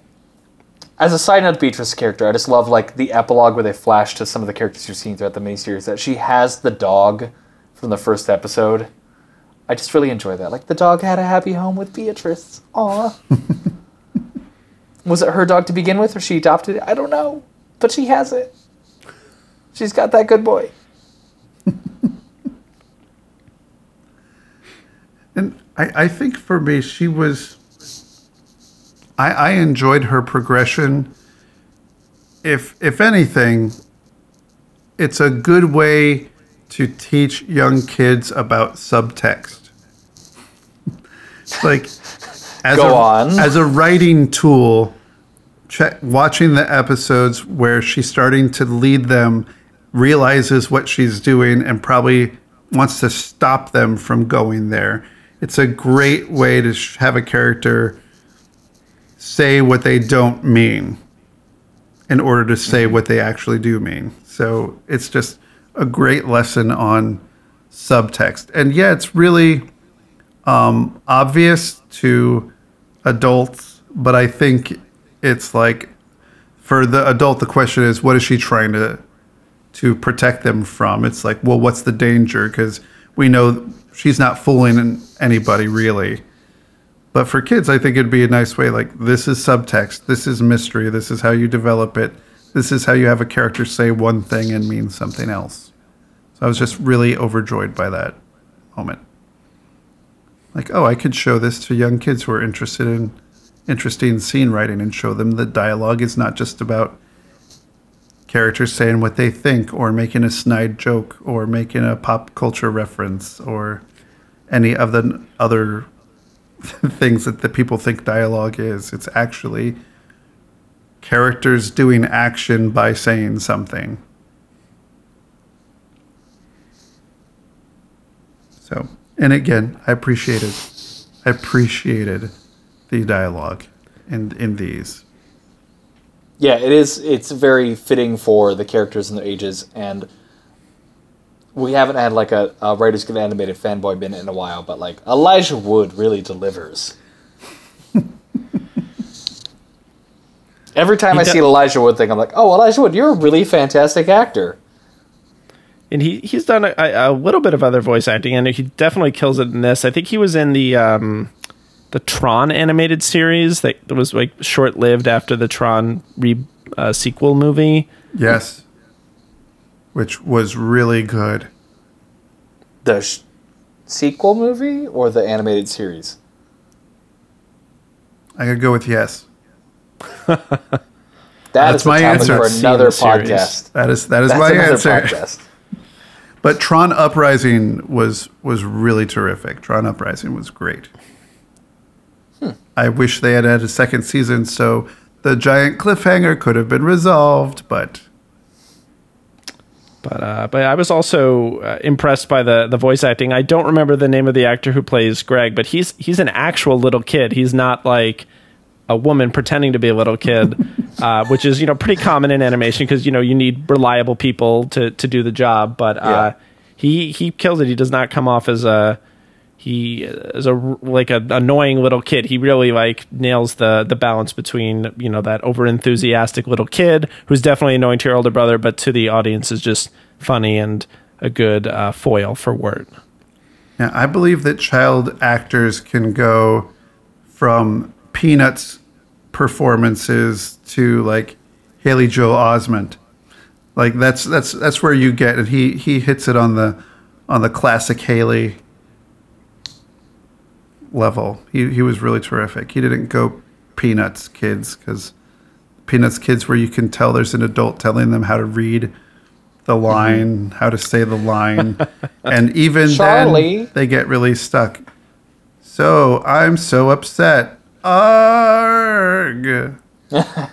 As a side note, Beatrice's character, I just love like the epilogue where they flash to some of the characters you've seen throughout the miniseries. That she has the dog from the first episode. I just really enjoy that. Like the dog had a happy home with Beatrice. Aw. Was it her dog to begin with, or she adopted it? I don't know, but she has it. She's got that good boy. And I, I think for me, she was. I, I enjoyed her progression. If if anything, it's a good way to teach young kids about subtext. It's like as Go a, on. as a writing tool. Check, watching the episodes where she's starting to lead them, realizes what she's doing, and probably wants to stop them from going there. It's a great way to sh- have a character say what they don't mean in order to say what they actually do mean. So it's just a great lesson on subtext. And yeah, it's really um, obvious to adults, but I think it's like for the adult, the question is, what is she trying to to protect them from? It's like, well, what's the danger? Because we know she's not fooling anybody really. But for kids, I think it'd be a nice way like, this is subtext, this is mystery, this is how you develop it, this is how you have a character say one thing and mean something else. So I was just really overjoyed by that moment. Like, oh, I could show this to young kids who are interested in interesting scene writing and show them that dialogue is not just about characters saying what they think or making a snide joke or making a pop culture reference or any of the other things that the people think dialogue is. It's actually characters doing action by saying something. So, and again, I appreciated, I appreciated the dialogue in in these. Yeah, it is. It's very fitting for the characters and their ages, and we haven't had like a, a writers get animated fanboy minute in a while, but like Elijah Wood really delivers. Every time He I do- see an Elijah Wood thing, I'm like, oh, Elijah Wood, you're a really fantastic actor. And he he's done a, a little bit of other voice acting, and he definitely kills it in this. I think he was in the um, the the Tron animated series that was like short lived after the Tron re, uh, sequel movie. Yes. Which was really good. The sh- sequel movie or the animated series? I could go with yes. That That's is my answer. for another podcast. That is that is That's my another answer. podcast. But Tron Uprising was was really terrific. Tron Uprising was great. I wish they had had a second season so the giant cliffhanger could have been resolved, but But uh, but I was also uh, impressed by the the voice acting. I don't remember the name of the actor who plays Greg, but he's he's an actual little kid. He's not like a woman pretending to be a little kid, uh, which is you know pretty common in animation because you know you need reliable people to to do the job. But uh, Yeah. he he kills it. He does not come off as a he is a like an annoying little kid. He really like nails the the balance between you know that over enthusiastic little kid who's definitely annoying to your older brother, but to the audience is just funny and a good uh, foil for Wirt. yeah, I believe that child actors can go from Peanuts performances to like Haley Joel Osment. Like that's that's that's where you get and he he hits it on the on the classic Haley level. He he was really terrific. He didn't go Peanuts kids cuz Peanuts kids where you can tell there's an adult telling them how to read the mm-hmm. line, how to say the line. and even Charlie. then they get really stuck. So, I'm so upset. Arg.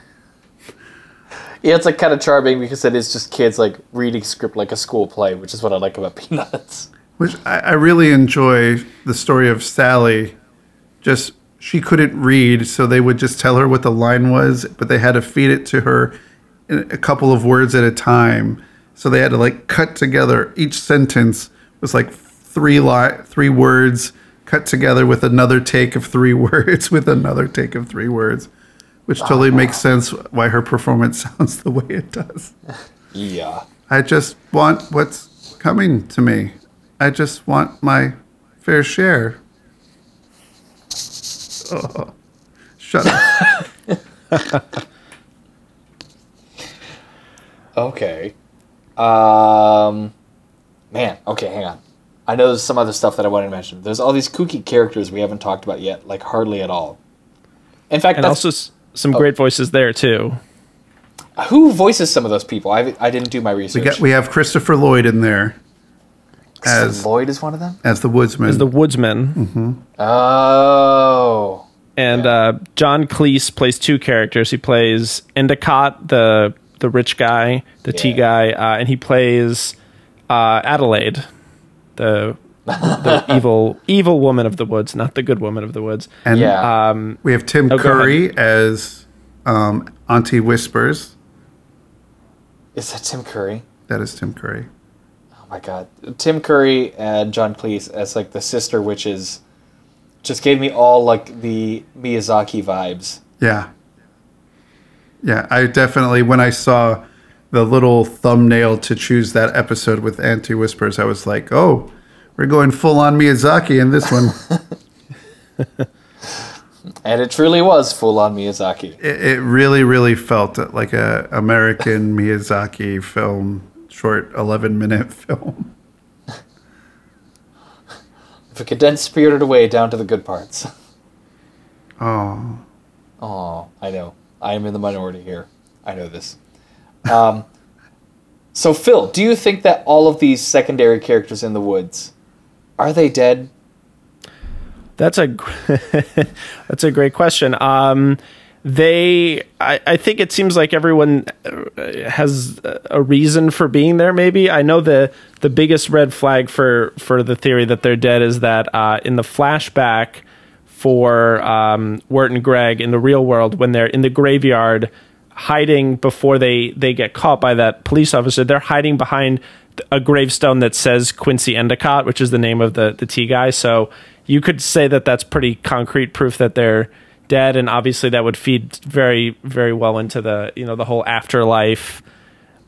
Yeah, it's like kind of charming because it is just kids like reading script like a school play, which is what I like about Peanuts. Which I, I really enjoy the story of Sally. Just she couldn't read, so they would just tell her what the line was, but they had to feed it to her in a couple of words at a time. So they had to like cut together each sentence was like three li- three words cut together with another take of three words with another take of three words, which totally makes sense why her performance sounds the way it does. Yeah. I just want what's coming to me. I just want my fair share. Oh, shut up. Okay. Um, man. Okay, hang on. I know there's some other stuff that I wanted to mention. There's all these kooky characters we haven't talked about yet, like hardly at all. In fact, And also s- some great voices there too. who voices some of those people? I, I didn't do my We research. got we have Christopher Lloyd in there as Lloyd is one of them. as the woodsman. As the Woodsman. Oh, and uh, John Cleese plays two characters. He plays Endicott, the the rich guy, the tea guy, uh, and he plays uh, Adelaide, the the evil evil woman of the woods, not the good woman of the woods. and yeah. Um, we have Tim Oh, Curry as um, Auntie Whispers. is that Tim Curry? That is Tim Curry. Oh my god, Tim Curry and John Cleese as like the sister witches, just gave me all like the Miyazaki vibes. Yeah. Yeah, I definitely when I saw the little thumbnail to choose that episode with Auntie Whispers, I was like, "Oh, we're going full on Miyazaki in this one." And it truly was full on Miyazaki. it, it really, really felt like a American Miyazaki film, short eleven minute film. If we condensed Spirited Away down to the good parts. Oh, Oh, I know. I am in the minority here. I know this. Um, so, Phil, do you think that all of these secondary characters in the woods are they dead? That's a that's a great question. Um, they, I, I think it seems like everyone uh, has a reason for being there. Maybe I know the the biggest red flag for for the theory that they're dead is that uh, in the flashback for um, Wirt and Greg in the real world when they're in the graveyard hiding before they they get caught by that police officer. They're hiding behind a gravestone that says Quincy Endicott, which is the name of the the tea guy. So you could say that that's pretty concrete proof that they're dead, and obviously that would feed very very well into the you know the whole afterlife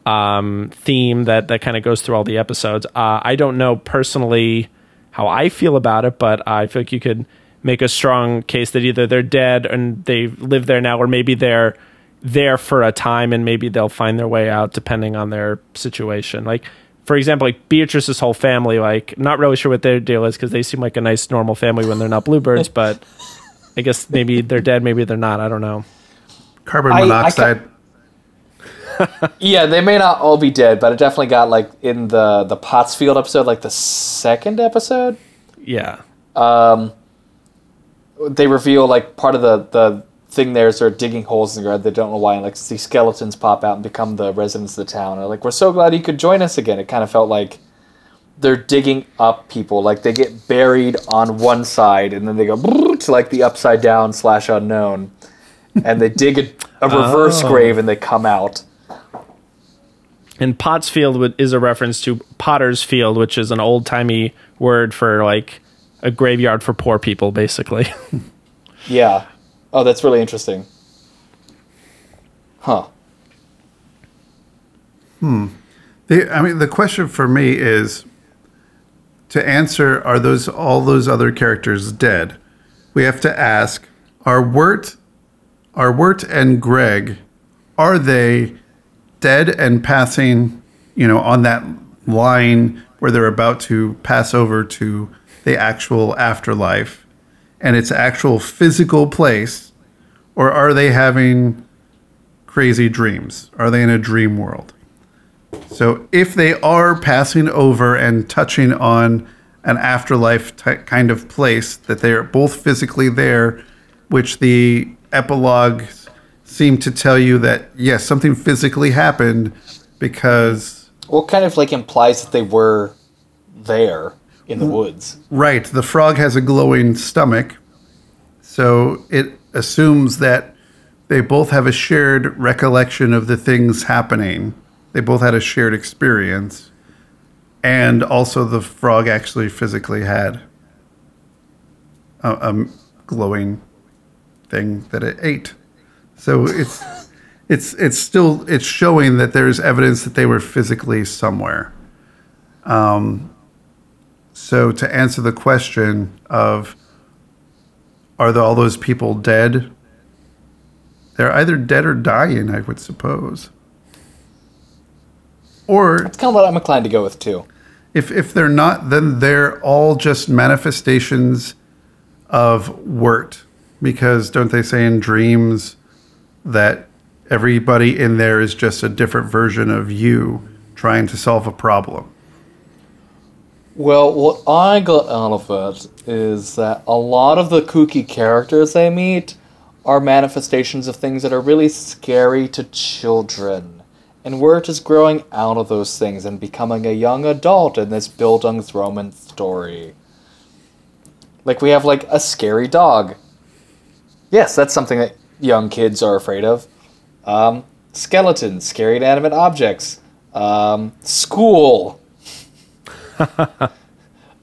um, theme that that kind of goes through all the episodes. Uh, I don't know personally how I feel about it, but I feel like you could make a strong case that either they're dead and they live there now, or maybe they're there for a time and maybe they'll find their way out depending on their situation. Like, for example, like Beatrice's whole family, like, not really sure what their deal is because they seem like a nice, normal family when they're not bluebirds, but I guess maybe they're dead, maybe they're not. I don't know. Carbon I- I monoxide. Yeah, they may not all be dead, but it definitely got like in the the Pottsfield episode, like the second episode. Yeah. Um, they reveal like part of the the thing there is they're digging holes in the ground. They don't know why, and like see skeletons pop out and become the residents of the town. They're like, "We're so glad you could join us again." It kind of felt like they're digging up people. Like they get buried on one side, and then they go to like the upside down slash unknown, and they dig a, a reverse Oh. grave and they come out. And Pottsfield is a reference to Potter's Field, which is an old timey word for like a graveyard for poor people, basically. Yeah. Oh, that's really interesting. Huh. Hmm. The, I mean, the question for me is to answer: Are those all those other characters dead? We have to ask: Are Wirt, are Wirt and Greg, are they dead and passing? You know, on that line where they're about to pass over to the actual afterlife, and its actual physical place, or are they having crazy dreams? Are they in a dream world? So if they are passing over and touching on an afterlife ty kind of place, that they are both physically there, which the epilogues seem to tell you that yes, something physically happened because it kind of like implies that they were there in the woods. right, the frog has a glowing stomach, so it assumes that they both have a shared recollection of the things happening. They both had a shared experience. And also, the frog actually physically had a, a glowing thing that it ate. So it's it's it's still it's showing that there's evidence that they were physically somewhere. Um, So to answer the question of are the, all those people dead? They're either dead or dying, I would suppose. Or It's kind of what I'm inclined to go with too. if if they're not, then they're all just manifestations of Wirt. Because don't they say in dreams that everybody in there is just a different version of you trying to solve a problem? Well, what I got out of it is that a lot of the kooky characters they meet are manifestations of things that are really scary to children. And Wirt is growing out of those things and becoming a young adult in this Bildungsroman story. Like, we have, like, a scary dog. Yes, that's something that young kids are afraid of. Um, skeletons, scary inanimate objects. Um, school,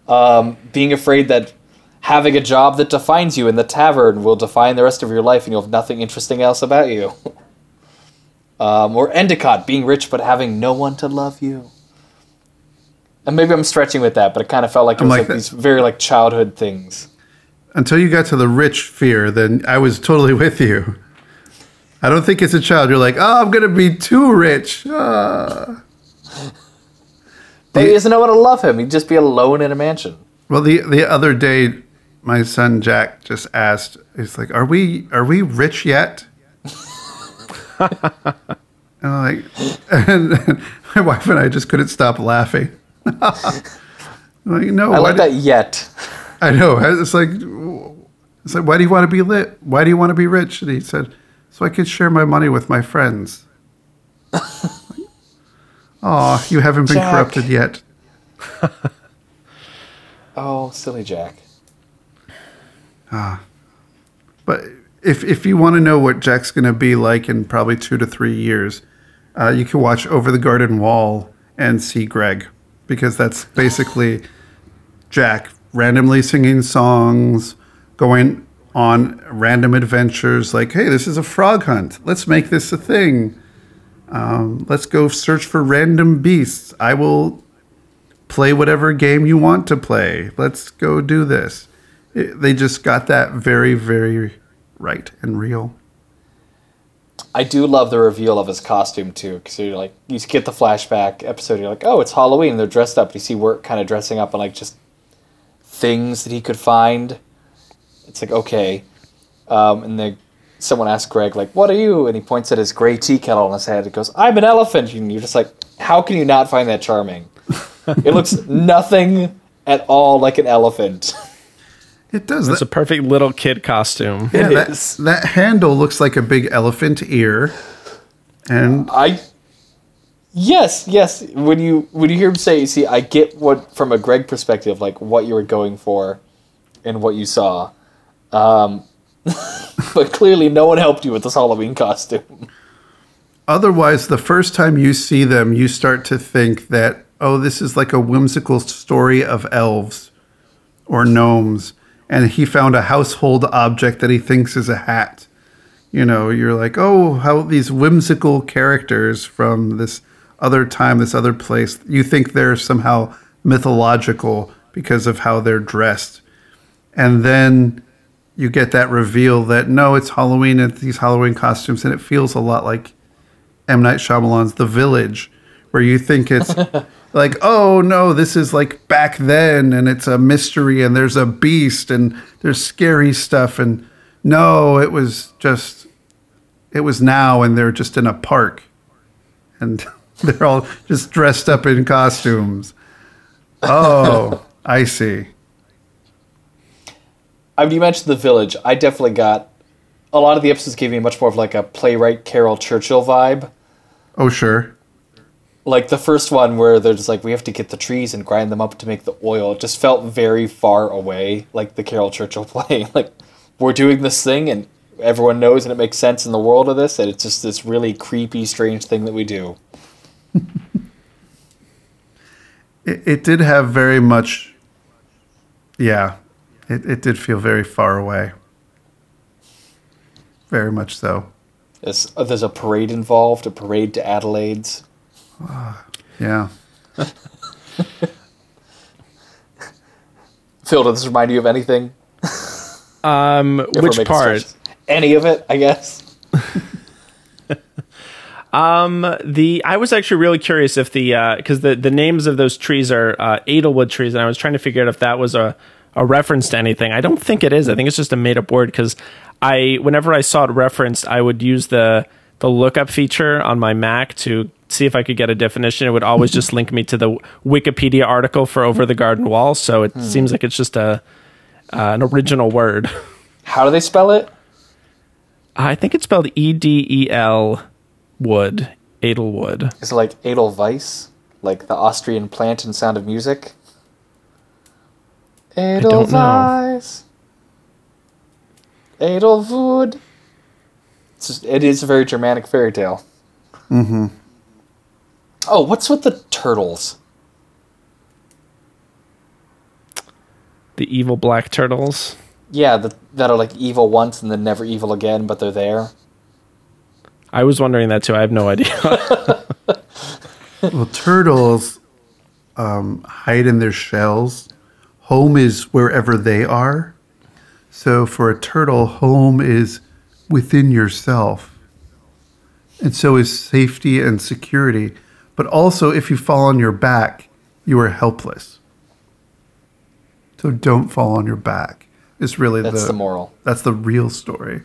um, being afraid that having a job that defines you in the tavern will define the rest of your life and you'll have nothing interesting else about you. um, or Endicott, being rich but having no one to love you. And maybe I'm stretching with that, but it kind of felt like it I'm was like like these very like childhood things. until you got to the rich fear, then I was totally with you. I don't think as a child you're like, oh, I'm gonna be too rich. Ah. But he doesn't know how to love him. He'd just be alone in a mansion. Well, the the other day, my son Jack just asked, he's like, "Are we are we rich yet?" and I'm like, and my wife and I just couldn't stop laughing. I'm like, no, I like do- that yet. I know. It's like, it's like, why do you want to be lit? Why do you want to be rich? And he said, so I could share my money with my friends. Oh, you haven't been Jack. corrupted yet. Oh, silly Jack. Ah. But if if you want to know what Jack's going to be like in probably two to three years, uh, you can watch Over the Garden Wall and see Greg, because that's basically Jack randomly singing songs, going on random adventures. Like, hey, this is a frog hunt. Let's make this a thing. Um, let's go search for random beasts. I will play whatever game you want to play. Let's go do this. It- they just got that very, very right and real. I do love the reveal of his costume too, because you're like, you get the flashback episode. You're like, oh, it's Halloween. They're dressed up. You see Wirt kind of dressing up in like just things that he could find. It's like okay, um, and then someone asks Greg like, "What are you?" And he points at his gray tea kettle on his head. It goes, "I'm an elephant." And you're just like, how can you not find that charming? it looks nothing at all like an elephant. It does. It's That, a perfect little kid costume. yeah, it that, is. that handle looks like a big elephant ear. And I yes, yes. When you when you hear him say, you see, I get what from a Greg perspective, like what you were going for, and what you saw. Um, but clearly, no one helped you with this Halloween costume. otherwise, the first time you see them, you start to think that, oh, this is like a whimsical story of elves or gnomes. And he found a household object that he thinks is a hat. You know, you're like, oh, how these whimsical characters from this other time, this other place, you think they're somehow mythological because of how they're dressed. And then you get that reveal that no, it's Halloween and these Halloween costumes, and it feels a lot like M. Night Shyamalan's The Village, where you think it's like, oh no, this is like back then, and it's a mystery, and there's a beast, and there's scary stuff, and no, it was just, it was now, and they're just in a park, and they're all just dressed up in costumes. Oh, I see. I mean, you mentioned the village. I definitely got a lot of the episodes gave me much more of like a playwright Caryl Churchill vibe. Oh, sure. Like the first one where they're just like, we have to get the trees and grind them up to make the oil. It just felt very far away, like the Caryl Churchill play. like we're doing this thing and everyone knows and it makes sense in the world of this, and it's just this really creepy, strange thing that we do. It, it did have very much, yeah, it, it did feel very far away. Very much so. There's, uh, there's a parade involved, a parade to Adelaide's. Yeah. Phil, does this remind you of anything? Um, which part? Any of it, I guess. The I was actually really curious if the because the the names of those trees are uh, Edelwood trees, and I was trying to figure out if that was a a reference to anything. I don't think it is. I think it's just a made up word because I whenever I saw it referenced, I would use the the lookup feature on my Mac to see if I could get a definition. It would always just link me to the Wikipedia article for Over the Garden Wall. So it seems like it's just a uh, an original word. How do they spell it? I think it's spelled E D E L wood Edelwood. Is it like Edelweiss? Like the Austrian plant in Sound of Music? Don't know. Edelweiss. Edelwood. It's just, it is a very Germanic fairy tale. Mm-hmm. Oh, what's with the turtles? The evil black turtles. Yeah, the, that are like evil once and then never evil again, but they're there. I was wondering that too. I have no idea. Well, turtles um, hide in their shells. Home is wherever they are. So for a turtle, home is within yourself. And so is safety and security. But also, if you fall on your back, you are helpless. So don't fall on your back. It's really That's the, the moral. That's the real story.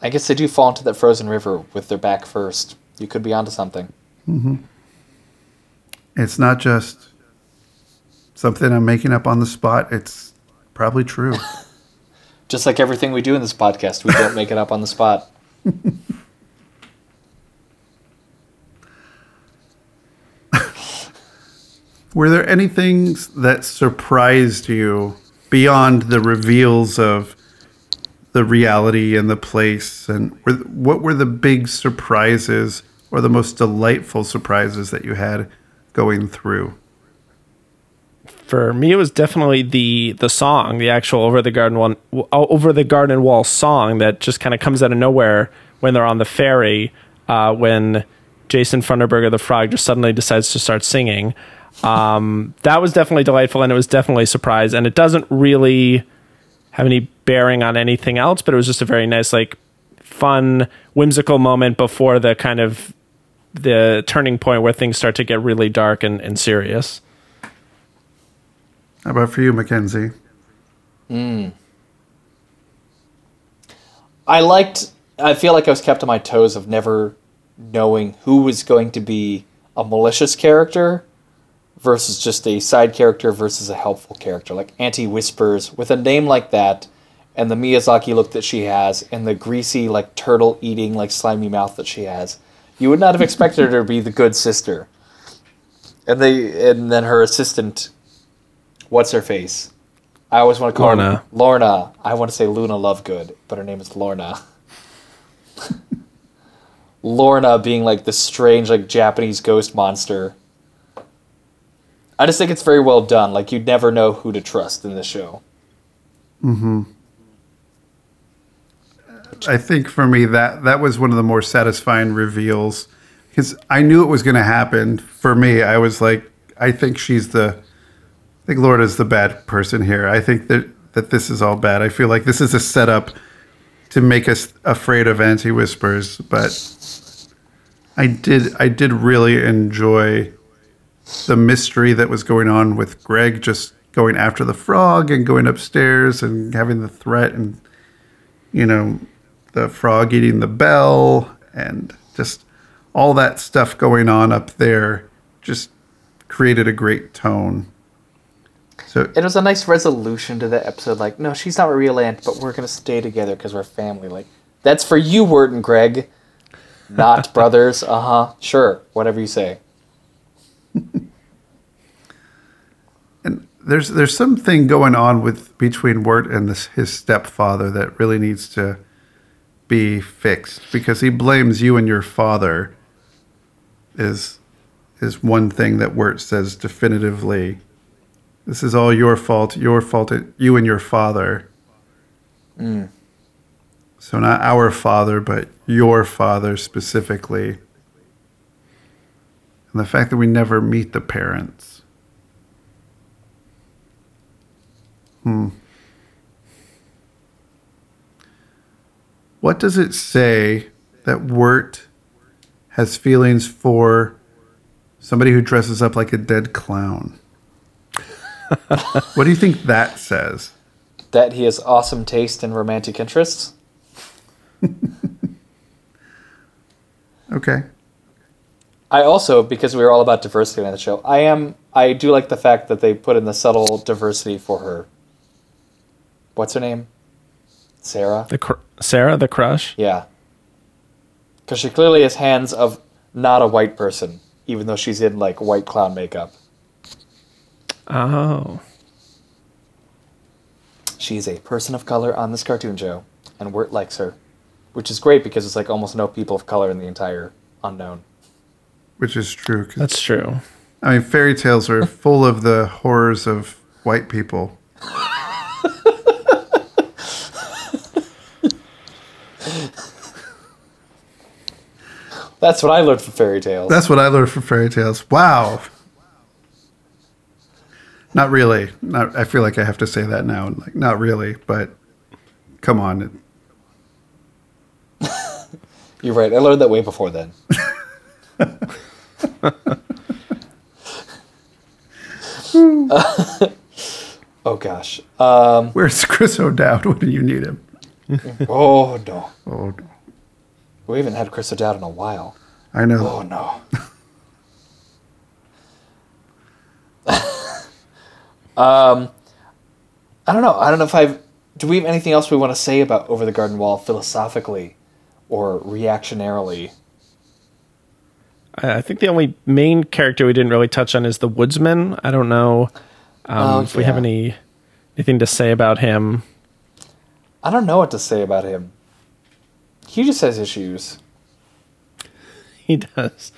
I guess they do fall into that frozen river with their back first. You could be onto something. Mhm. It's not just something I'm making up on the spot. It's probably true. Just like everything we do in this podcast, we don't make it up on the spot. Were there any things that surprised you beyond the reveals of the reality and the place? And what were the big surprises or the most delightful surprises that you had going through? For me, it was definitely the the song, the actual over the garden one, over the garden wall song that just kind of comes out of nowhere when they're on the ferry. Uh, when Jason Funderburker the frog just suddenly decides to start singing. Um, that was definitely delightful, and it was definitely a surprise. And it doesn't really have any bearing on anything else, but it was just a very nice, like, fun, whimsical moment before the kind of the turning point where things start to get really dark and, and serious. How about for you, Mackenzie? Hmm. I liked. I feel like I was kept on my toes of never knowing who was going to be a malicious character versus just a side character versus a helpful character. Like Auntie Whispers, with a name like that, and the Miyazaki look that she has, and the greasy, like turtle eating, like slimy mouth that she has, you would not have expected her to be the good sister. And they, and then her assistant, what's her face? I always want to call Lorna. her Lorna. I want to say Luna Lovegood, but her name is Lorna. Lorna being like the strange, like Japanese ghost monster. I just think it's very well done. Like you'd never know who to trust in this show. Mm-hmm. I think for me that that was one of the more satisfying reveals because I knew it was going to happen. For me, I was like, I think she's the, I think Lorna's the bad person here. I think that that this is all bad. I feel like this is a setup to make us afraid of Auntie Whispers. But I did I did really enjoy the mystery that was going on with Greg just going after the frog and going upstairs and having the threat and you know, the frog eating the bell and just all that stuff going on up there just created a great tone. So It was a nice resolution to the episode. Like, no, she's not a real aunt, but we're gonna stay together because we're family. Like, that's for you, Wirt and Greg, not brothers. Uh huh. Sure, whatever you say. and there's there's something going on with between Wirt and this, his stepfather that really needs to be fixed because he blames you and your father is is one thing that Wirt says definitively. This is all your fault. Your fault. You and your father. Mm. So not our father, but your father specifically. And the fact that we never meet the parents. Hmm. What does it say that Wirt has feelings for somebody who dresses up like a dead clown? what do you think that says? That he has awesome taste and romantic interests. Okay. I also, because we were all about diversity on the show, I am I do like the fact that they put in the subtle diversity for her. What's her name? Sarah. The cr- Sarah, the crush. Yeah. Because she clearly has hands of not a white person, even though she's in like white clown makeup. Oh, She's a person of color on this cartoon show, and Wirt likes her, which is great because it's like almost no people of color in the entire unknown. Which is true. that's true. I mean, fairy tales are full of the horrors of white people. That's what I learned from fairy tales. That's what I learned from fairy tales. Wow. Not really. Not. I feel like I have to say that now. Like, not really, but come on. You're right. I learned that way before then. oh gosh. Um, Where's Chris O'Dowd when you need him? oh no. Oh, no. We haven't had Chris O'Dowd in a while. I know. Oh no. Um, I don't know. I don't know if I've. Do we have anything else we want to say about Over the Garden Wall philosophically or reactionarily? I I think the only main character we didn't really touch on is the woodsman. I don't know um, Oh, if we have any anything to say about him. I don't know what to say about him. He just has issues. He does.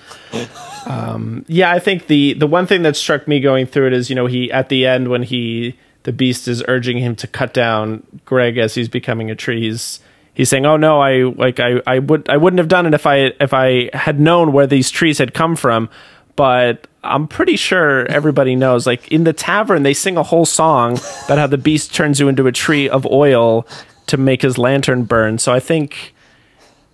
um, yeah, I think the the one thing that struck me going through it is you know he at the end when he the beast is urging him to cut down Greg as he's becoming a tree. He's he's saying, "Oh no, I like I I would I wouldn't have done it if I if I had known where these trees had come from." But I'm pretty sure everybody knows. Like in the tavern, they sing a whole song about how the beast turns you into a tree of oil to make his lantern burn. So I think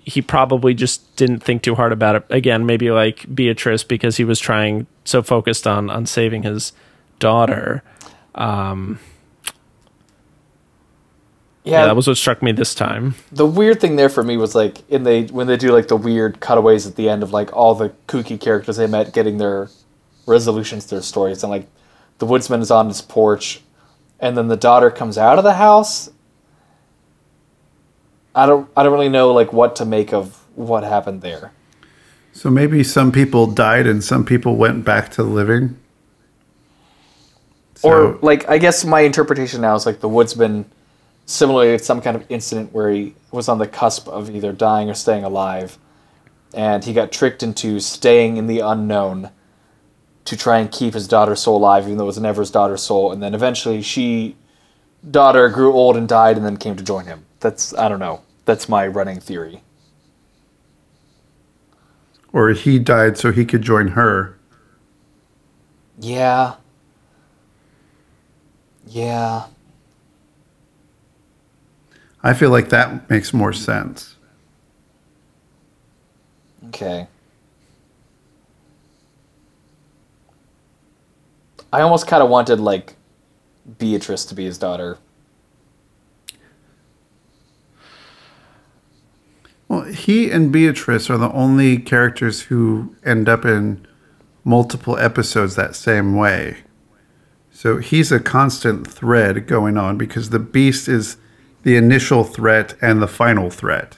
he probably just didn't think too hard about it. Again, maybe like Beatrice because he was trying so focused on on saving his daughter. Um, Yeah, yeah, that was what struck me this time. the weird thing there for me was like in they when they do like the weird cutaways at the end of like all the kooky characters they met getting their resolutions to their stories and like the woodsman is on his porch and then the daughter comes out of the house i don't i don't really know like what to make of what happened there. So maybe some people died and some people went back to living. or like i guess my interpretation now is like the woodsman similarly it's some kind of incident where he was on the cusp of either dying or staying alive and he got tricked into staying in the unknown to try and keep his daughter's soul alive even though it was never his daughter's soul and then eventually she daughter grew old and died and then came to join him. That's i don't know that's my running theory Or he died so he could join her. yeah yeah I feel like that makes more sense. Okay. I almost kind of wanted like Beatrice to be his daughter. Well, he and Beatrice are the only characters who end up in multiple episodes that same way. So he's a constant thread going on because the beast is the initial threat and the final threat.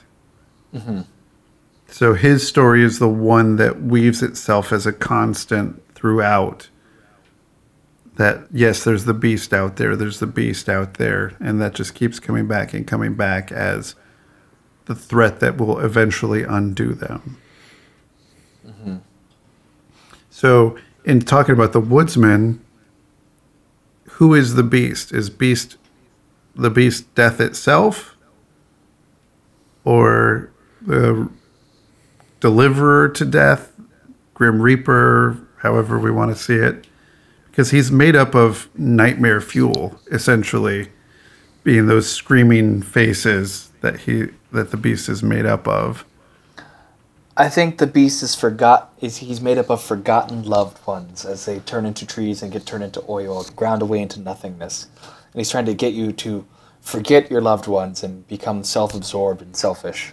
Mm-hmm. So his story is the one that weaves itself as a constant throughout. That, yes, there's the beast out there, there's the beast out there, and that just keeps coming back and coming back as the threat that will eventually undo them. Mm-hmm. So, in talking about the woodsman, who is the beast? Is beast the beast death itself, or the deliverer to death, grim reaper, however we want to see it? Because he's made up of nightmare fuel, essentially being those screaming faces that he that the beast is made up of. I think the beast is forgot is he's made up of forgotten loved ones as they turn into trees and get turned into oil, ground away into nothingness. And he's trying to get you to forget your loved ones and become self-absorbed and selfish.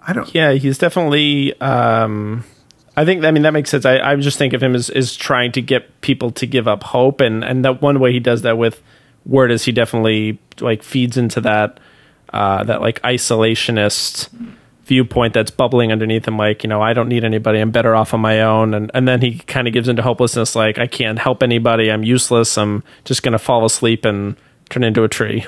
I don't. Yeah, he's definitely. Um, I think. I mean, that makes sense. I, I just think of him as is trying to get people to give up hope, and and that one way he does that with Wirt is he definitely like feeds into that uh, that like isolationist viewpoint that's bubbling underneath him. Like you know, I don't need anybody. I'm better off on my own. And and then he kind of gives into hopelessness. Like I can't help anybody. I'm useless. I'm just gonna fall asleep and turn into a tree.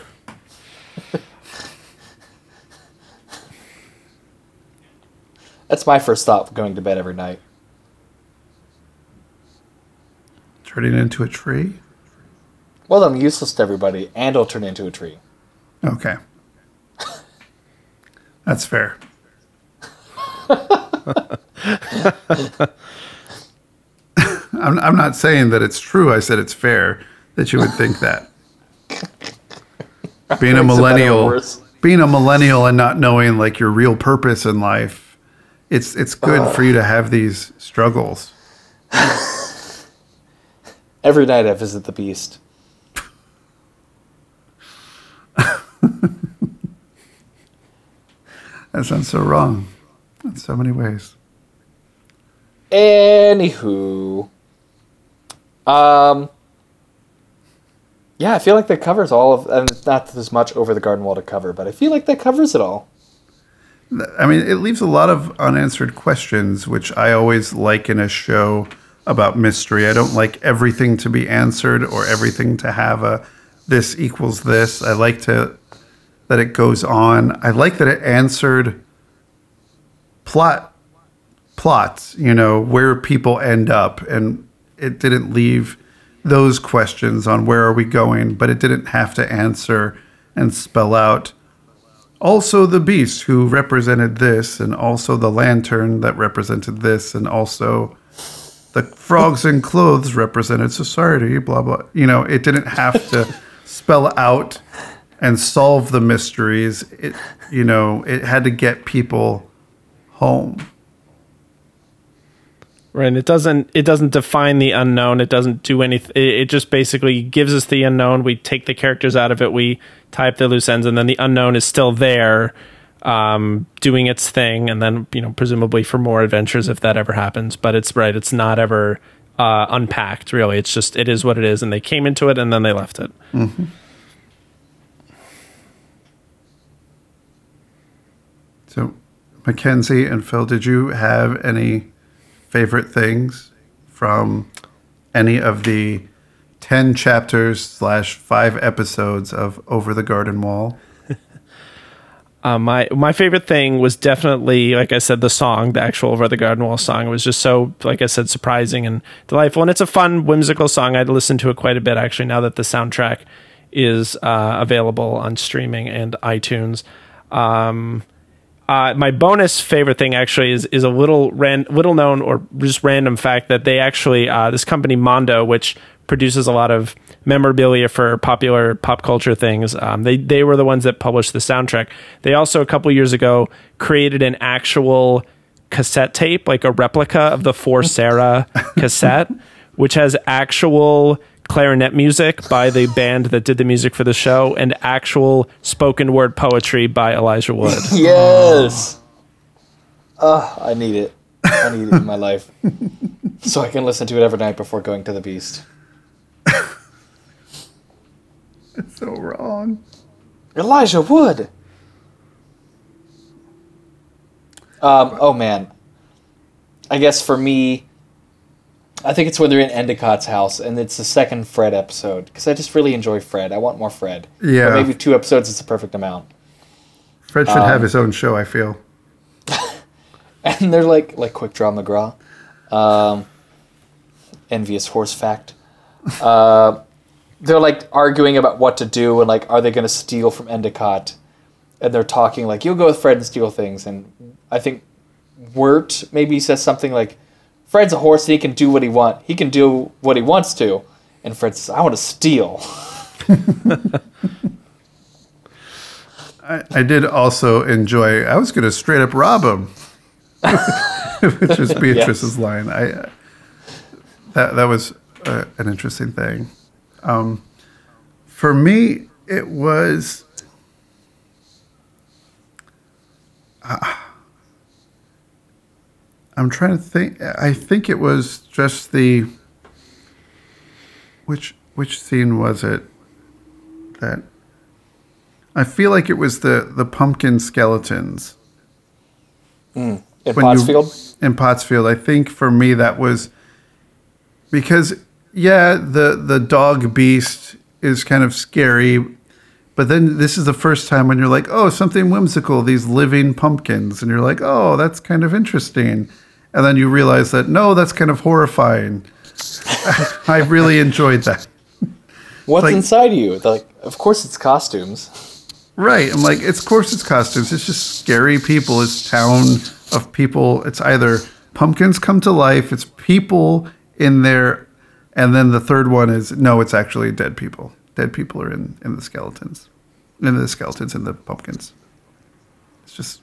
That's my first thought going to bed every night. Turning into a tree. Well, I'm useless to everybody, and I'll turn into a tree. Okay, that's fair. I'm, I'm not saying that it's true. I said it's fair that you would think that. Being a Makes it better or millennial, being a millennial and not knowing like your real purpose in life, it's it's good for you to have these struggles. Every night I visit the beast. That sounds so wrong in so many ways. Anywho, um, yeah, I feel like that covers all of, and not that there's much over the garden wall to cover, but I feel like that covers it all. I mean, it leaves a lot of unanswered questions, which I always like in a show about mystery. I don't like everything to be answered or everything to have a this equals this. I like to that it goes on. I like that it answered plot plots, you know, where people end up and it didn't leave those questions on where are we going, but it didn't have to answer and spell out also the beast who represented this, and also the lantern that represented this, and also the frogs and clothes represented society, blah, blah. You know, it didn't have to spell out and solve the mysteries. It, you know, it had to get people home. Right. And it doesn't it doesn't define the unknown. It doesn't do anything. It just basically gives us the unknown. We take the characters out of it. We type the loose ends, and then the unknown is still there, um, doing its thing. And then you know, presumably for more adventures if that ever happens. But it's right. It's not ever uh, unpacked. Really, it's just it is what it is. And they came into it, and then they left it. Mm-hmm. So, Mackenzie and Phil, did you have any favorite things from any of the 10 chapters slash five episodes of Over the Garden Wall? Uh, my my favorite thing was definitely, like I said, the song, the actual Over the Garden Wall song. It was just so, like I said, surprising and delightful. And it's a fun, whimsical song. I'd listen to it quite a bit actually. Now that the soundtrack is uh, available on streaming and iTunes. Um, uh, my bonus favorite thing actually is is a little ran, little known or just random fact that they actually uh, this company Mondo, which produces a lot of memorabilia for popular pop culture things. Um, they they were the ones that published the soundtrack. They also a couple years ago created an actual cassette tape, like a replica of the For Sarah cassette, which has actual clarinet music by the band that did the music for the show and actual spoken word poetry by Elijah Wood. yes. Oh, I need it. I need it in my life. So I can listen to it every night before going to the beast. It's so wrong. Elijah Wood. Um, oh man. I guess for me, I think it's when they're in Endicott's house, and it's the second Fred episode because I just really enjoy Fred. I want more Fred. Yeah. Or maybe two episodes is the perfect amount. Fred should have his own show, I feel. And they're like like Quick Draw McGraw, um, envious horse fact. Uh, they're like arguing about what to do and like are they going to steal from Endicott, and they're talking like you'll go with Fred and steal things, and I think Wirt maybe says something like, "Fred's a horse and he can do what he want. He can do what he wants to," and Fred says, "I want to steal." I, I did also enjoy, I was going to straight up rob him, which was Beatrice's line. I uh, that that was uh, an interesting thing. Um, for me, it was. Uh, I'm trying to think. I think it was just the. Which which scene was it? That. I feel like it was the the pumpkin skeletons In when you- Pottsfield, in Pottsfield. I think for me that was because yeah, the the dog beast is kind of scary, but then this is the first time when you're like, oh, something whimsical, these living pumpkins, and you're like, oh, that's kind of interesting, and then you realize that no, that's kind of horrifying. I really enjoyed that. what's like- inside of you? They're like, of course it's costumes. Right. I'm like, it's of course it's costumes. It's just scary people. It's town of people. It's either pumpkins come to life, it's people in there, and then the third one is no, it's actually dead people. Dead people are in, in the skeletons. In the skeletons in the pumpkins. It's just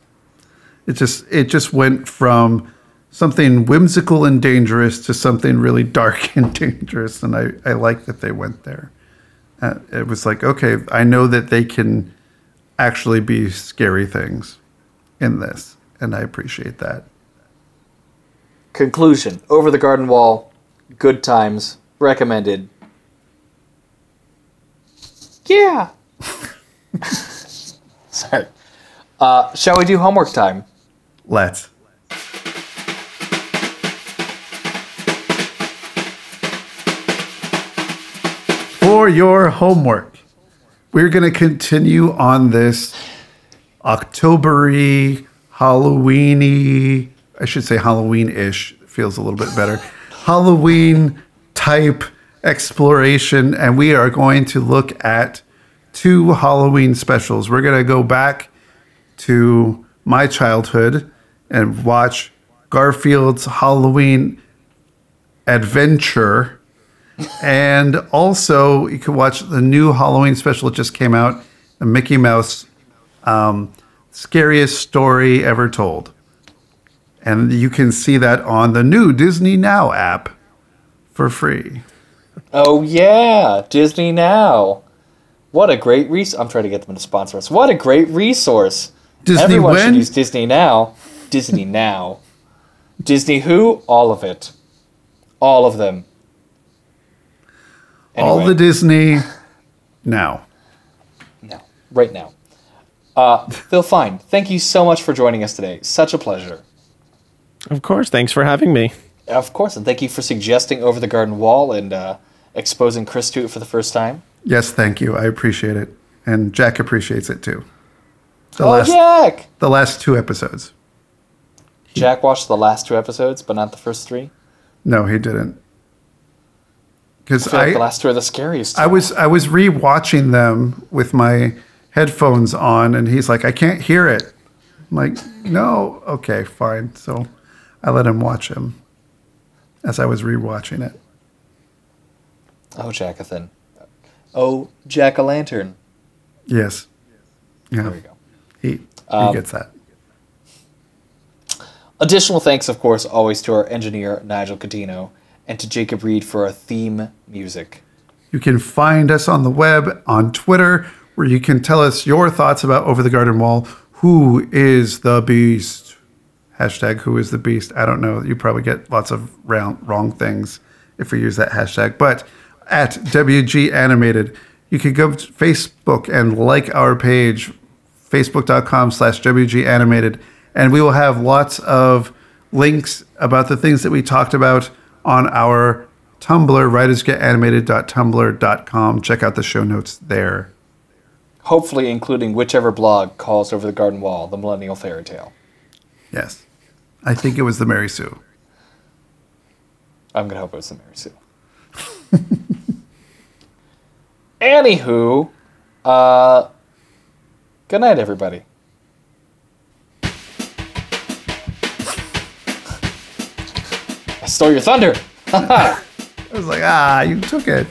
it just it just went from something whimsical and dangerous to something really dark and dangerous. And I, I like that they went there. Uh, it was like, okay, I know that they can actually be scary things in this, and I appreciate that. Conclusion: Over the Garden Wall, good times, recommended. Yeah. Sorry. Uh, shall we do homework time? Let's. For your homework, we're going to continue on this Octobery, Halloweeny, I should say Halloween ish, feels a little bit better. Halloween type exploration, and we are going to look at two Halloween specials. We're going to go back to my childhood and watch Garfield's Halloween Adventure. and also, you can watch the new Halloween special that just came out, the Mickey Mouse um, Scariest Story Ever Told. And you can see that on the new Disney Now app for free. Oh yeah, Disney Now. What a great resource! I'm trying to get them to sponsor us. What a great resource! Disney Everyone when? should use Disney Now. Disney Now. Disney who? All of it. All of them. All the Disney now. now, right now. Uh, Phil Fine, thank you so much for joining us today. Such a pleasure. Of course. Thanks for having me. Of course, and thank you for suggesting Over the Garden Wall and uh, exposing Chris to it for the first time. Yes, thank you. I appreciate it. And Jack appreciates it too. The oh, last Jack! the last two episodes. Jack watched the last two episodes, but not the first three. No, he didn't. Because I feel like the last two are the scariest. I was I was rewatching them with my headphones on and he's like, I can't hear it. I'm like, no, okay, fine. So I let him watch him as I was rewatching it. Oh, Jackathan. Oh, Jack o' Lantern. Yes. Yeah. There we go. He he Um, gets that. Additional thanks, of course, always to our engineer, Nigel Catino, and to Jacob Reed for our theme music. You can find us on the web, on Twitter, where you can tell us your thoughts about Over the Garden Wall. Who is the beast? Hashtag who is the beast? I don't know. You probably get lots of wrong, wrong things if we use that hashtag. But at WG Animated, you can go to Facebook and like our page, facebook.com slash WG Animated. And we will have lots of links about the things that we talked about on our Tumblr, writersgetanimated.tumblr.com. Check out the show notes there. Hopefully, including whichever blog calls Over the Garden Wall the Millennial Fairy Tale. Yes. I think it was the Mary Sue. I'm gonna hope it was the Mary Sue. Anywho, uh, good night, everybody. I stole your thunder. I was like, ah, you took it.